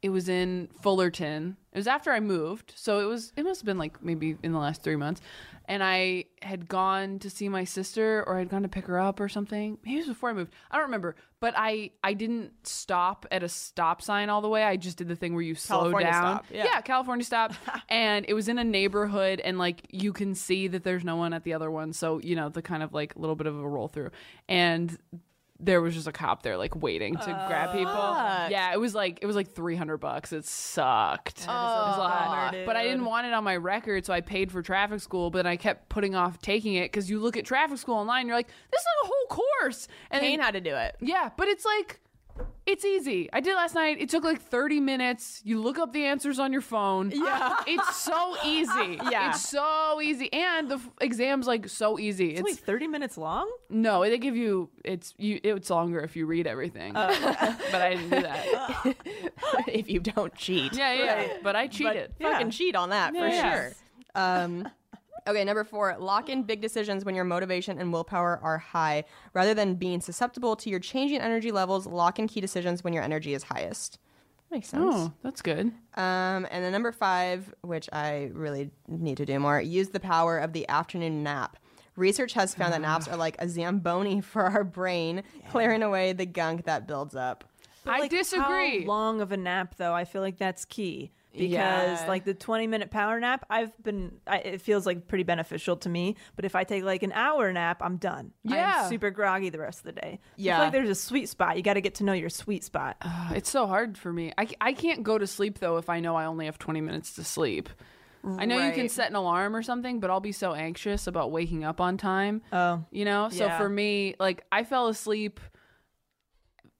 it was in Fullerton. It was after I moved, so it was. It must have been like maybe in the last three months, and I had gone to see my sister, or I'd gone to pick her up or something. Maybe it was before I moved. I don't remember, but I I didn't stop at a stop sign all the way. I just did the thing where you slow California down. stop, yeah. California stop, and it was in a neighborhood, and like you can see that there's no one at the other one, so you know the kind of like little bit of a roll through, and there was just a cop there like waiting to grab people. Yeah, it was like it was like three hundred bucks. It sucked. It was a oh, lot. but I didn't want it on my record, so I paid for traffic school. But I kept putting off taking it because you look at traffic school online, you're like, this is like a whole course. And Kane then- had to do it. yeah, but it's like it's easy. I did last night. It took like 30 minutes. You look up the answers on your phone. Yeah. It's so easy. Yeah. It's so easy. And the f- exam's like so easy. It's It's only 30 minutes long? no, they give you it's you it's longer if you read everything. but I didn't do that. if you don't cheat. yeah, yeah. But I cheated. fucking cheat on that for Yeah. sure. Um, Okay, number four, lock in big decisions when your motivation and willpower are high. Rather than being susceptible to your changing energy levels, lock in key decisions when your energy is highest. Makes sense. Oh, that's good. Um, and then number five, which I really need to do more, use the power of the afternoon nap. Research has found that naps are like a zamboni for our brain, clearing away the gunk that builds up. I Like, disagree. How long of a nap, though? I feel like that's key because, Yeah. like the twenty-minute power nap, I've been. I, it feels like pretty beneficial to me. But if I take like an hour nap, I'm done. Yeah. I'm super groggy the rest of the day. So Yeah. feel like there's a sweet spot. You got to get to know your sweet spot. Uh, It's so hard for me. I, I can't go to sleep though if I know I only have 20 minutes to sleep. I know you can set an alarm or something, but I'll be so anxious about waking up on time. Oh, You know? So Yeah. for me, like I fell asleep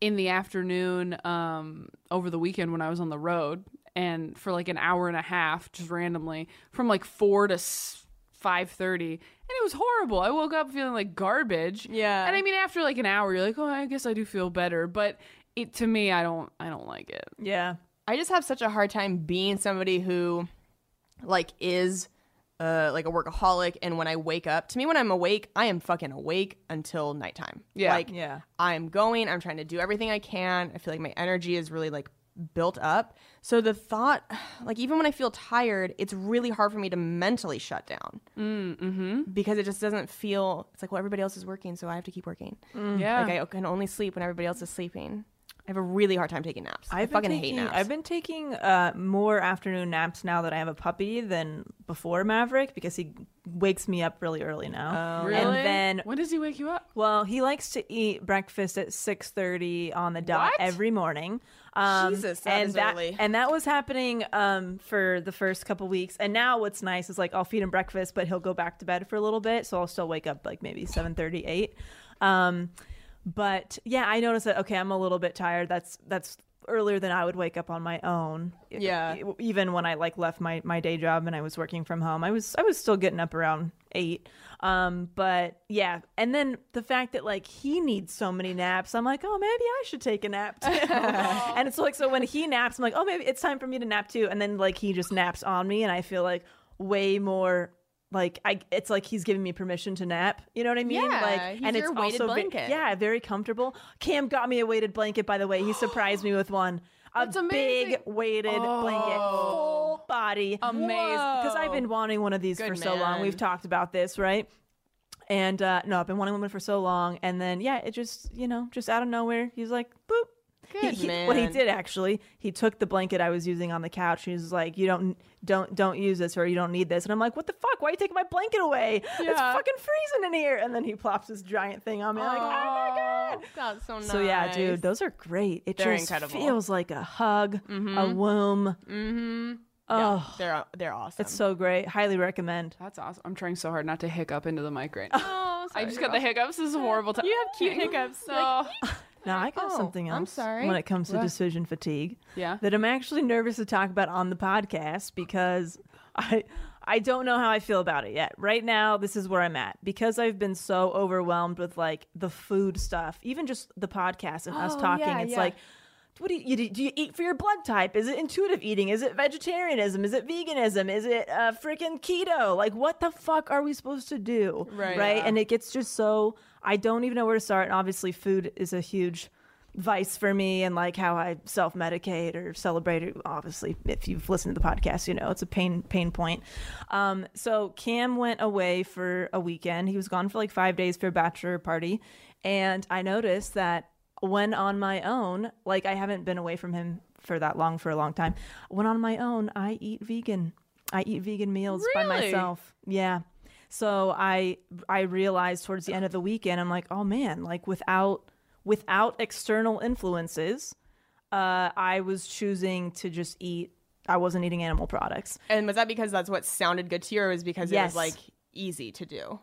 in the afternoon um over the weekend when I was on the road and for like an hour and a half just randomly from like 4 to 5:30 and it was horrible. I woke up feeling like garbage. Yeah. And I mean after like an hour you're like, "Oh, I guess I do feel better." But it to me I don't I don't like it. yeah. I just have such a hard time being somebody who like is uh like a workaholic and when I wake up, to me when I'm awake, I am fucking awake until nighttime. Yeah. Like Yeah. I'm going, I'm trying to do everything I can. I feel like my energy is really like built up. So the thought like even when I feel tired, it's really hard for me to mentally shut down. Mm-hmm. Because it just doesn't feel it's like well everybody else is working, so I have to keep working. Yeah. Like I can only sleep when everybody else is sleeping. I have a really hard time taking naps. I I've been fucking taking, hate naps. I've been taking uh, more afternoon naps now that I have a puppy than before Maverick because he wakes me up really early now. really? And then when does he wake you up? Well, he likes to eat breakfast at six thirty on the dot What? every morning. Um, Jesus, that and that, early. And that was happening um, for the first couple weeks. And now what's nice is like I'll feed him breakfast, but he'll go back to bed for a little bit, so I'll still wake up like maybe seven thirty, eight. Um, but yeah, I noticed that. Okay, I'm a little bit tired. That's that's earlier than I would wake up on my own. Yeah. Even when I like left my my day job and I was working from home, I was I was still getting up around eight. Um, but yeah, and then the fact that like he needs so many naps, I'm like, oh, maybe I should take a nap too. and it's like so when he naps, I'm like, oh, maybe it's time for me to nap too. And then like he just naps on me, and I feel like way more. Like I, it's like he's giving me permission to nap. You know what I mean? Yeah, like, he's and it's also ve- blanket. yeah, very comfortable. Cam got me a weighted blanket, by the way. He surprised me with one. A That's amazing. big weighted blanket, full body, Amazing. Because I've been wanting one of these for Good so long. We've talked about this, right? And uh, no, I've been wanting one for so long, and then yeah, it just you know, just out of nowhere, he's like, boop. Good he, he- What he did actually, he took the blanket I was using on the couch. He was like, "You don't, don't, don't use this, or you don't need this." And I'm like, "What the fuck? Why are you taking my blanket away? It's fucking freezing in here." And then he plops this giant thing on me. I'm like, "Oh my god!" That's so nice. So yeah, dude, those are great. It They're just incredible. feels like a hug, a womb. Mm-hmm. Oh, they're they're awesome. it's so great. Highly recommend. That's awesome. I'm trying so hard not to hiccup into the mic right now. Oh, I just got the hiccups. This is a horrible time. You have cute hiccups. So Now I got Oh, something else. I'm sorry. When it comes to What? decision fatigue, Yeah. that I'm actually nervous to talk about on the podcast because I I don't know how I feel about it yet. Right now, this is where I'm at because I've been so overwhelmed with like the food stuff, even just the podcast and us Oh, talking. yeah, it's yeah. like. What do you, you do? You eat for your blood type? Is it intuitive eating? Is it vegetarianism? Is it veganism? Is it uh, freaking keto? Like, what the fuck are we supposed to do? Right. Right. Yeah. And it gets just so I don't even know where to start. And obviously, food is a huge vice for me and like how I self medicate or celebrate it. Obviously, if you've listened to the podcast, you know it's a pain pain point. Um, so Cam went away for a weekend. He was gone for like five days for a bachelor party, and I noticed that when on my own, like I haven't been away from him for that long for a long time. When on my own, I eat vegan. I eat vegan meals by myself. Yeah. So I I realized towards the end of the weekend, I'm like, oh man, like without without external influences, uh, I was choosing to just eat. I wasn't eating animal products. And was that because that's what sounded good to you, or was it because it was like easy to do?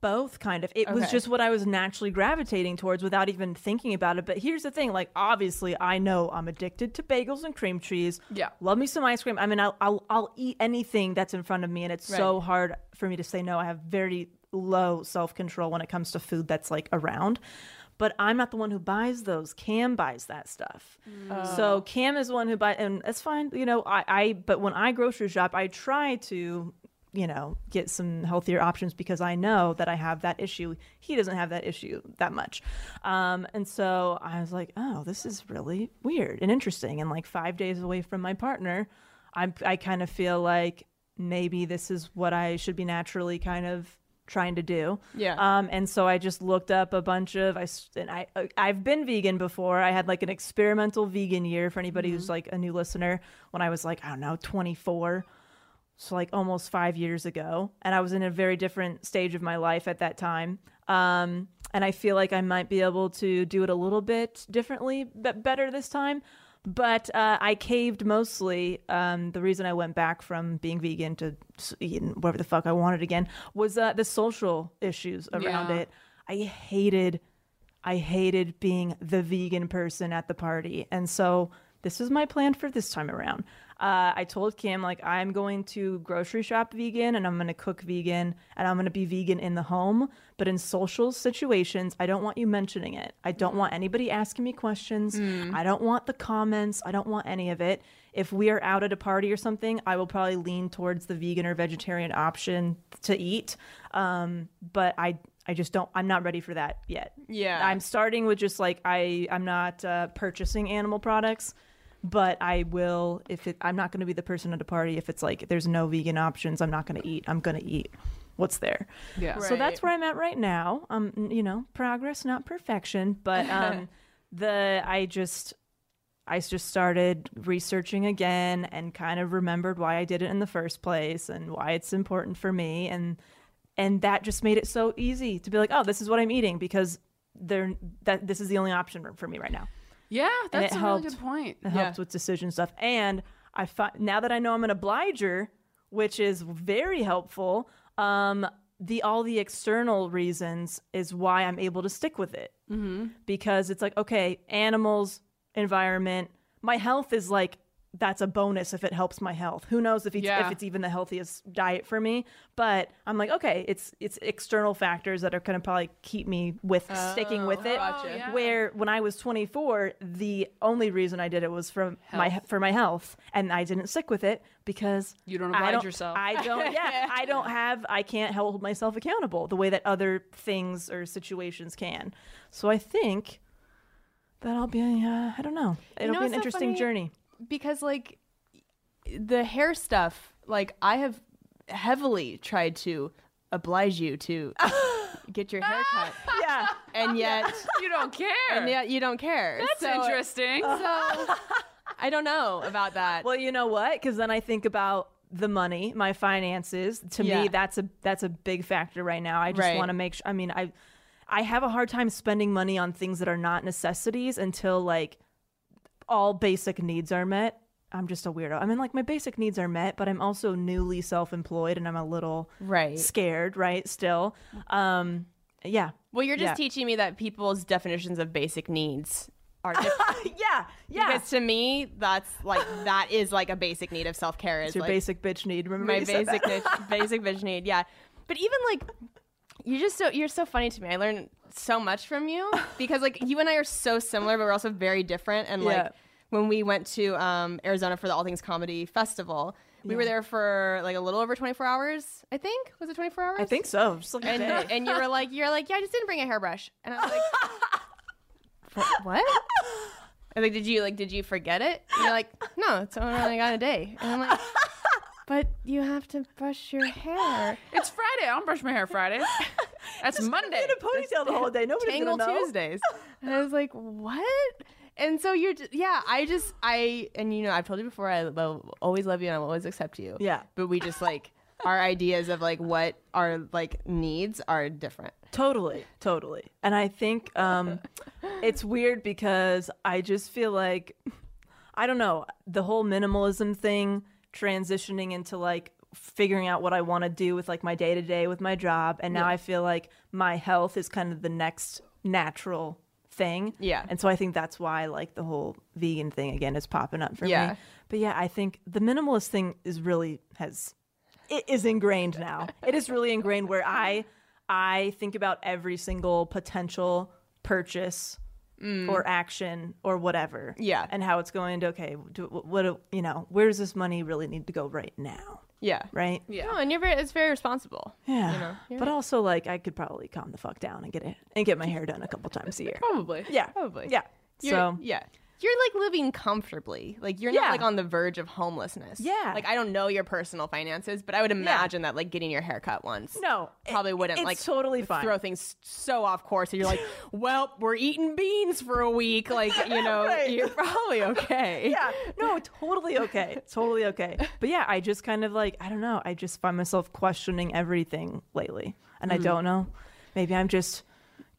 Both kind of. It was just what i was naturally gravitating towards without even thinking about it. But here's the thing like obviously i know i'm addicted to bagels and cream cheese. Yeah. love me some ice cream. I mean i'll i'll, I'll eat anything that's in front of me and it's so hard for me to say no. I have very low self-control when it comes to food that's like around. But i'm not the one who buys those. Cam buys that stuff. Mm. So oh. cam is the one who buys and that's fine you know i i but when i grocery shop i try to you know, get some healthier options because I know that I have that issue. He doesn't have that issue that much. Um, and so I was like, oh, this is really weird and interesting. And like five days away from my partner, I, I kind of feel like maybe this is what I should be naturally kind of trying to do. Yeah. Um, and so I just looked up a bunch of I and I uh, I've been vegan before. I had like an experimental vegan year for anybody who's like a new listener when I was like I don't know 24 so like almost five years ago and i was in a very different stage of my life at that time um, and i feel like i might be able to do it a little bit differently but better this time but uh, i caved mostly um, the reason i went back from being vegan to eating whatever the fuck i wanted again was uh, the social issues around Yeah. it i hated I hated being the vegan person at the party. And so this is my plan for this time around. Uh, I told Cam, like, I'm going to grocery shop vegan and I'm going to cook vegan and I'm going to be vegan in the home. But in social situations, I don't want you mentioning it. I don't want anybody asking me questions. I don't want the comments. I don't want any of it. If we are out at a party or something, I will probably lean towards the vegan or vegetarian option to eat. Um, but I, I just don't. I'm not ready for that yet. Yeah. I'm starting with just like I. I'm not uh, purchasing animal products, but I will if it. I'm not going to be the person at a party if it's like there's no vegan options. I'm not going to eat. I'm going to eat what's there. Yeah. So that's where I'm at right now. Um, n- you know, progress, not perfection, but um, the I just. I just started researching again and kind of remembered why I did it in the first place and why it's important for me and and that just made it so easy to be like, oh, this is what I'm eating because they're that this is the only option for me right now. Yeah, that's a helped. really good point. It helps with decision stuff. And I fi- now that I know I'm an obliger, which is very helpful. Um, the all the external reasons is why I'm able to stick with it mm-hmm. because it's like okay, animals, environment, my health is like that's a bonus if it helps my health. Who knows if it's, Yeah. if it's even the healthiest diet for me? But I'm like, okay, it's it's external factors that are going to probably keep me with sticking with it. Gotcha. yeah. Where when I was 24, the only reason I did it was for my for my health, and I didn't stick with it because You don't I don't, yourself. I don't. Yeah, I don't have. I can't hold myself accountable the way that other things or situations can. So I think that I'll be. Uh, I don't know. It'll know be an interesting journey. Because like the hair stuff like i have heavily tried to oblige you to get your hair cut Yeah. and yet You don't care. and yet you don't care that's So- interesting. so i don't know about that Well, you know what? Because then I think about the money, my finances. To Yeah. me, that's a that's a big factor right now. I just Right. want to make sure. I mean, I I have a hard time spending money on things that are not necessities until like all basic needs are met. I'm just a weirdo. I mean, like my basic needs are met, but I'm also newly self-employed and I'm a little Right. scared, right? Still, um, yeah, well you're just Yeah. teaching me that people's definitions of basic needs are different yeah, yeah. because to me that's like that is like a basic need of self-care is It's your like, basic bitch need. Remember my basic niche, basic bitch need. Yeah, but even like you're just so you're so funny to me. I learned so much from you because like you and I are so similar, but we're also very different. And Yeah. like when we went to um, Arizona for the All Things Comedy Festival, we were there for like a little over 24 hours. I think was it 24 hours? I think so. Just like a And, day. and you were like, you're like, yeah, I just didn't bring a hairbrush, and I was like, "Wh- what? I was like, did you like, did you forget it? And you're like, no, it's only I got a day, and I'm like, but you have to brush your hair. it's Friday. I don't brush my hair Friday. That's Monday. in a ponytail the whole day. Nobody's Tangle gonna know. Tuesdays. And I was like, what? And so you're, just, yeah, I just, I, and you know, I've told you before, I will always love you and I will always accept you. Yeah. But we just like, our ideas of like what our like needs are different. Totally, totally. And I think um, it's weird because I just feel like I don't know the whole minimalism thing transitioning into like figuring out what I want to do with like my day to day with my job, and now I feel like my health is kind of the next natural thing. Yeah. And so I think that's why like the whole vegan thing again is popping up for Yeah. me. But yeah, I think the minimalist thing is really has it is ingrained now. It is really ingrained where I I think about every single potential purchase or mm. action or whatever. Yeah. And how it's going to okay, do, what do- you know, where does this money really need to go right now? Yeah. Right? Yeah. No, and you're very it's very responsible. Yeah. You know, you're but also like I could probably calm the fuck down and get it and get my hair done a couple times a year. Probably. Yeah. Probably. Yeah. You're, so yeah. You're like living comfortably. Like you're Yeah. not like on the verge of homelessness. Yeah. Like I don't know your personal finances, but I would imagine that like getting your hair cut once. No, Probably it- wouldn't like totally fine. throw things so off course. And you're like, well, we're eating beans for a week. Like, you know, Right. you're probably okay. yeah, no, totally okay, totally okay. But yeah, I just kind of like I don't know. I just find myself questioning everything lately, and I mm. don't know. Maybe I'm just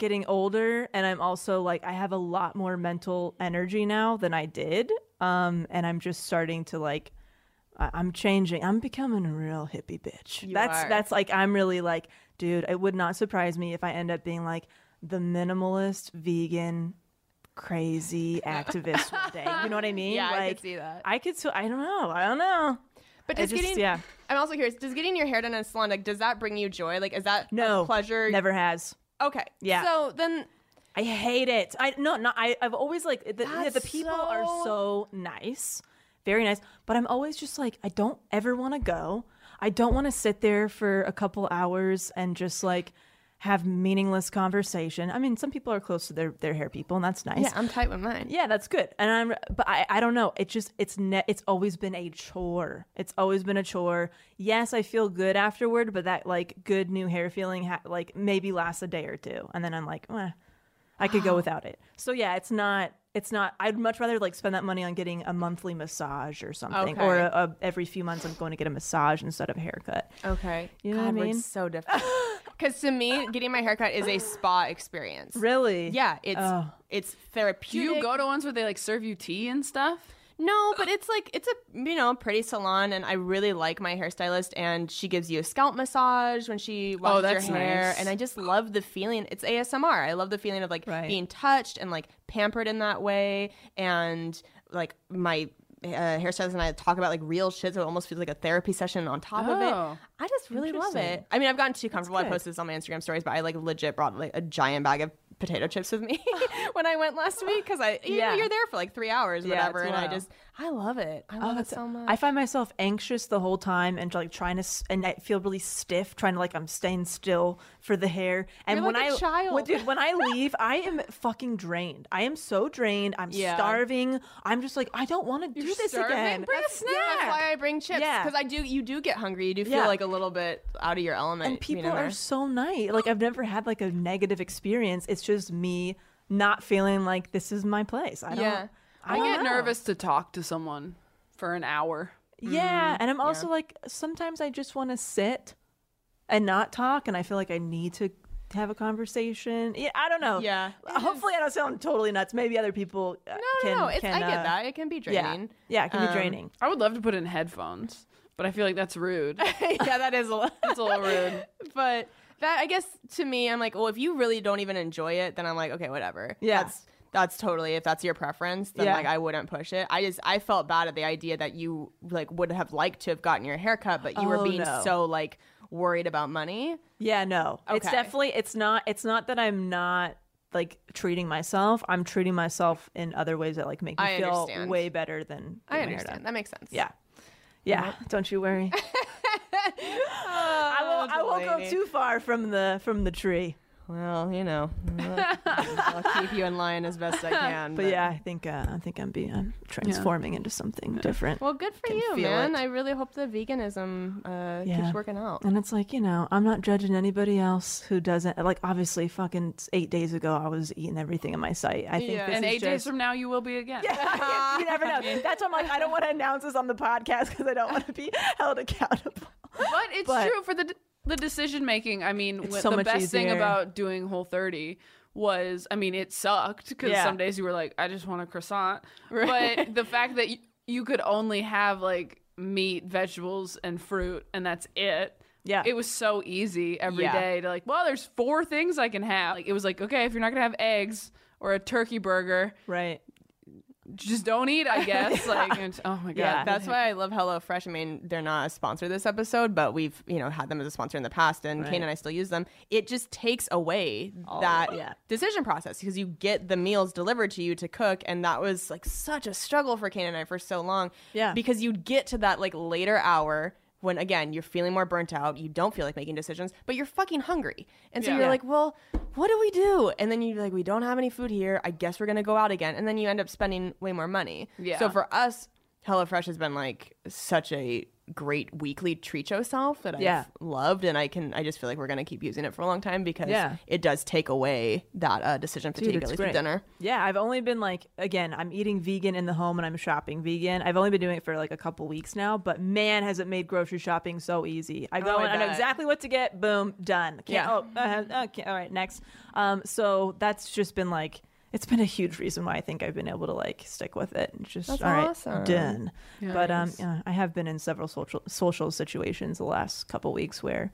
getting older, and I'm also like I have a lot more mental energy now than I did, um, and I'm just starting to like. I- I'm changing. I'm becoming a real hippie bitch. You that's are. that's like I'm really like, dude. It would not surprise me if I end up being like the minimalist vegan crazy activist one day. You know what I mean? Yeah, I could see that. I could. So I don't know. I don't know. But does just- getting yeah. I'm also curious, does getting your hair done in a salon like does that bring you joy? Like is that No a pleasure? Never has. Okay. Yeah. So then I hate it. I no, no. I, I've always like the, the people are so nice, very nice. But I'm always just like I don't ever want to go. I don't want to sit there for a couple hours and just like have meaningless conversation. I mean, some people are close to their their hair people, and that's nice. Yeah, I'm tight with mine. Yeah, that's good. And I'm, but I, I don't know. It just, it's ne- it's always been a chore. It's always been a chore. Yes, I feel good afterward, but that like good new hair feeling, ha- like maybe lasts a day or two, and then I'm like, eh, I could go without it. So yeah, it's not, it's not. I'd much rather like spend that money on getting a monthly massage or something, or a, a, every few months I'm going to get a massage instead of a haircut. Okay. You know what I God, we're mean? so different. Because to me, getting my haircut is a spa experience. Really? Yeah, it's Oh. it's Do therapeutic. you go to ones where they like serve you tea and stuff? No, but it's like it's a you know pretty salon, and I really like my hairstylist, and she gives you a scalp massage when she oh, washes that's your hair, nice. and I just love the feeling. It's ASMR. I love the feeling of like Right. being touched and like pampered in that way, and like my. Uh, hairstylist and I talk about like real shit, so it almost feels like a therapy session on top of Oh. it. I just really love it. I mean, I've gotten too comfortable. I posted this on my Instagram stories, but I like legit brought like a giant bag of potato chips with me when I went last week because I, you Yeah. know, you're there for like three hours, Yeah, whatever, and I just, I love it. I oh, love it so much. I find myself anxious the whole time and like trying to, and I feel really stiff, trying to like I'm staying still for the hair. And You're when like a I, child. when- dude, when I leave, I am fucking drained. I am so drained. I'm Yeah. starving. I'm just like I don't want to do You're this starving? again. Bring a snack. That's why I bring chips Yeah. because I do. You do get hungry. You do feel Yeah. like a little bit out of your element. and being people in are there. so nice. Like I've never had like a negative experience. It's just me not feeling like this is my place. I don't. Yeah. I, get know. nervous to talk to someone for an hour. Yeah, and I'm also like sometimes I just want to sit and not talk, and I feel like I need to have a conversation. Yeah, I don't know. Yeah. hopefully I don't sound totally nuts. Maybe other people. Uh, No, can, no, no. It's, can, I get uh, that. It can be draining. yeah, it can be Um, draining. I would love to put in headphones, but I feel like that's rude. yeah, that is a lot. That's a little rude. but that I guess to me, I'm like, well, if you really don't even enjoy it, then I'm like, okay, whatever. Yeah. That's that's totally if that's your preference, then Yeah. like I wouldn't push it. I just I felt bad at the idea that you like would have liked to have gotten your haircut, but you were Oh, being no. so like worried about money. Yeah, no, it's definitely it's not. It's not that I'm not like treating myself. I'm treating myself in other ways that like make me I feel understand. way better than. I getting my hair understand. That makes sense. Yeah. Yeah, don't you worry. I will. I won't go too far from the from the tree. Well, you know, I'll keep you in line as best I can. But yeah, I think uh, I think I'm being I'm transforming into something different. Well, good for Can you, man. it. I really hope the veganism uh, Yeah. keeps working out. And it's like, you know, I'm not judging anybody else who doesn't. Like, obviously, fucking eight days ago, I was eating everything in my sight. I think Yeah. this and is eight days from now, you will be again. Yeah, you never know. That's why I'm like, I don't want to announce this on the podcast because I don't want to be held accountable. But it's But- true for the the decision making. I mean, wh- so the best thing about doing Whole 30 was, I mean, it sucked because Yeah. some days you were like, I just want a croissant. But the fact that you, you could only have like meat, vegetables, and fruit, and that's it. Yeah. It was so easy every day Yeah. to like, well, there's four things I can have. Like, it was like, okay, if you're not gonna have eggs or a turkey burger, Right. Just don't eat. I guess. Like, it's, oh my god, Yeah. That's why I love HelloFresh. I mean, they're not a sponsor this episode, but we've you know had them as a sponsor in the past, and Kane and I still use them. It just takes away that yeah. decision process because you get the meals delivered to you to cook, and that was like such a struggle for Kane and I for so long. Yeah. because you'd get to that like later hour. When again you're feeling more burnt out, you don't feel like making decisions, but you're fucking hungry, and so Yeah. you're Yeah. like, "Well, what do we do?" And then you're like, "We don't have any food here. I guess we're gonna go out again." And then you end up spending way more money. Yeah. So for us, HelloFresh has been like such a great weekly treat yourself that I've Yeah. loved, and I can I just feel like we're gonna keep using it for a long time because Yeah. it does take away that uh, decision fatigue Dude, at it's least great. with dinner. Yeah, I've only been like again, I'm eating vegan in the home and I'm shopping vegan. I've only been doing it for like a couple weeks now, but man, has it made grocery shopping so easy. I go Oh, I and I know exactly what to get. Boom, done. Can't, Yeah. Oh, uh, okay. All right, next. Um, so that's just been like. It's been a huge reason why I think I've been able to like stick with it and just That's all right, awesome. done. But um, yeah, I have been in several social social situations the last couple weeks where,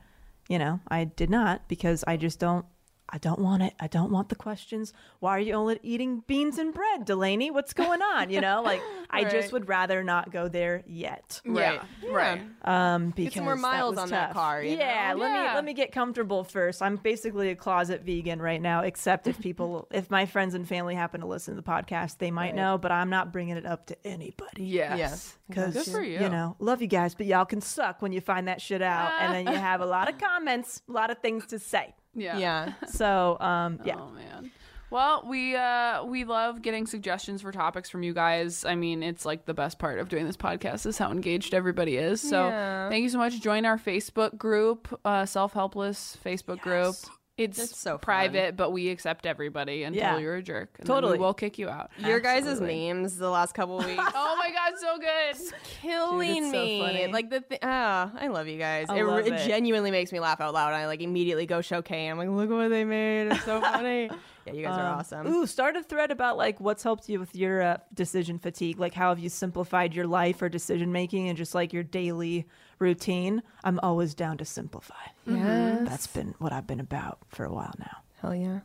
you know, I did not because I just don't. I don't want it. I don't want the questions. Why are you only eating beans and bread, Delanie? What's going on? You know, like I just would rather not go there yet. right, right. Um, because Get some more miles was on that car, you yeah, know? let me Yeah. let me get comfortable first. I'm basically a closet vegan right now, except if people, if my friends and family happen to listen to the podcast, they might know. But I'm not bringing it up to anybody. Yes. Yes. Because Good for you. you know, love you guys, but y'all can suck when you find that shit out, and then you have a lot of comments, a lot of things to say. Yeah. Yeah. So, um, yeah, Oh man. Well, we uh we love getting suggestions for topics from you guys. I mean, it's like the best part of doing this podcast is how engaged everybody is. So, Yeah. thank you so much. Join our Facebook group, uh Self Helpless Facebook group. It's, It's so fun. private, but we accept everybody until Yeah. you're a jerk. And Totally. we will kick you out. Your guys' Absolutely. memes the last couple weeks. Oh my god, so good. killing Dude, it's so me. funny. Like the th- ah, I love you guys. I it, love it it. genuinely makes me laugh out loud. I like immediately go show Kay. I'm like, look what they made. It's so funny. yeah, you guys are awesome. Ooh, start a thread about like what's helped you with your uh, decision fatigue. Like how have you simplified your life or decision making and just like your daily routine. I'm always down to simplify. Yes. That's been what I've been about for a while now. Hell yeah.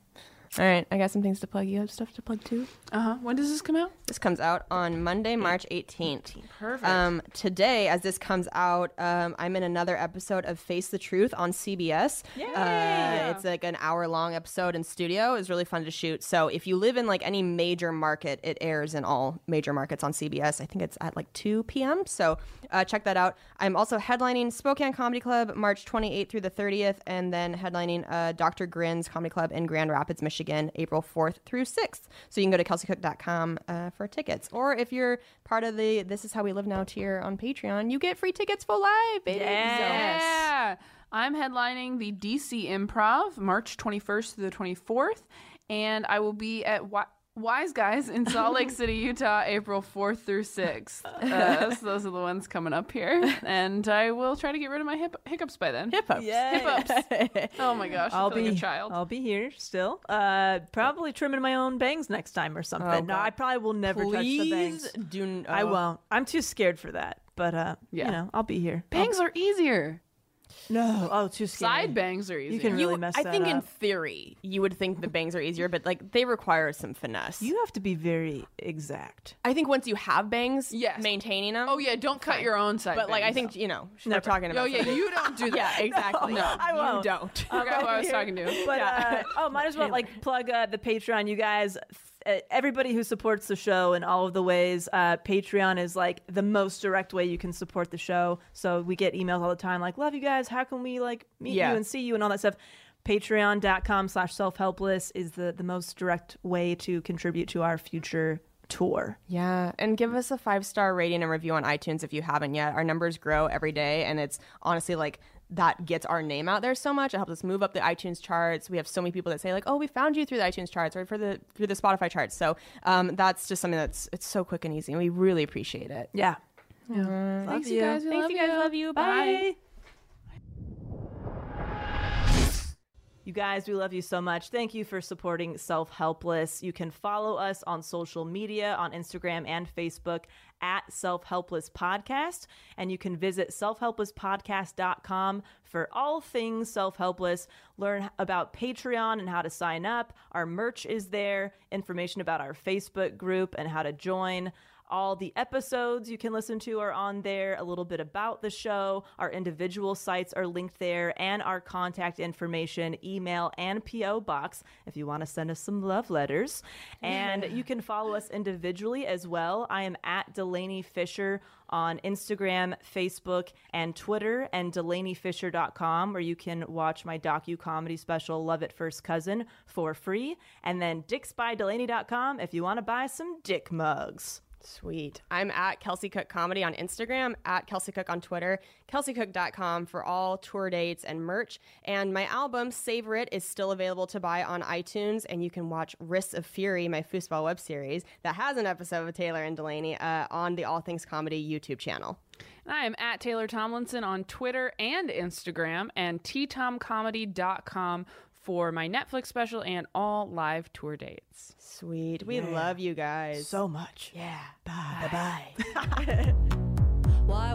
All right, I got some things to plug. You have stuff to plug too. Uh huh. When does this come out? This comes out on Monday, March 18th. Perfect. Um, today, as this comes out, um, I'm in another episode of Face the Truth on CBS. Uh, it's like an hour long episode in studio. It's really fun to shoot. So if you live in like any major market, it airs in all major markets on CBS. I think it's at like 2 p.m. So uh, check that out. I'm also headlining Spokane Comedy Club March 28th through the 30th, and then headlining uh, Dr. Grin's Comedy Club in Grand Rapids, Michigan, April 4th through 6th. So you can go to kelseycook.com uh, for tickets. Or if you're part of the This Is How We Live Now tier on Patreon, you get free tickets for live, baby. Yeah. I'm headlining the DC Improv March 21st through the 24th, and I will be at Wi- Wise Guys in Salt Lake City, Utah, April 4th through 6th. Uh, so those are the ones coming up here, and I will try to get rid of my hip- hiccups by then. Hip hop. Hiccups. Oh my gosh, I'll I feel be like a child. I'll be here still. Uh, probably trimming my own bangs next time or something. no, God. I probably will never touch the Please bangs. do n- I oh. won't. I'm too scared for that. But uh, Yeah. you know, I'll be here. Bangs are easier. No, oh, too scary. Side bangs are easier. You can really You- mess I that think in theory you would think the bangs are easier, but like they require some finesse. You have to be very exact. I think once you have bangs, Yes. maintaining them. Oh yeah, don't cut your own side. but like I bangs. think you know we're talking about. Oh yeah, something- you don't do that. yeah, exactly. No, I won't. You don't. I forgot who I was talking to. But uh, oh, might as well like plug uh, the Patreon. You guys, uh, everybody who supports the show in all of the ways, uh, Patreon is like the most direct way you can support the show. So we get emails all the time like, "Love you guys. How can we like meet Yeah. you and see you and all that stuff." Patreon.com slash self helpless is the, the most direct way to contribute to our future tour. Yeah, and give us a five star rating and review on iTunes if you haven't yet. Our numbers grow every day, and it's honestly like that gets our name out there so much. It helps us move up the iTunes charts. We have so many people that say like, "Oh, we found you through the iTunes charts or for the through the Spotify charts." So um, that's just something that's it's so quick and easy, and we really appreciate it. Yeah. Thanks, you guys. We Thanks, love you guys. Love you. Bye. You You guys, we love you so much. Thank you for supporting Self Helpless. You can follow us on social media on Instagram and Facebook at Self Helpless Podcast. And you can visit selfhelplesspodcast.com for all things self helpless. Learn about Patreon and how to sign up. Our merch is there, information about our Facebook group and how to join. All the episodes you can listen to are on there, a little bit about the show. Our individual sites are linked there, and our contact information, email, and P.O. box if you want to send us some love letters. And you can follow us individually as well. I am at Delanie Fischer on Instagram, Facebook, and Twitter, and DelanieFischer.com, where you can watch my docu comedy special, Love It First Cousin, for free. And then DicksByDelanie.com if you want to buy some dick mugs. Sweet. I'm at Kelsey Cook Comedy on Instagram, at Kelsey Cook on Twitter, kelseycook.com for all tour dates and merch. And my album, Savor It, is still available to buy on iTunes. And you can watch Risks of Fury, my foosball web series that has an episode with Taylor and Delanie uh, on the All Things Comedy YouTube channel. I am at Taylor Tomlinson on Twitter and Instagram and ttomcomedy.com for my Netflix special and all live tour dates. Sweet. We love you guys. So much. yeah. Bye. Bye. Why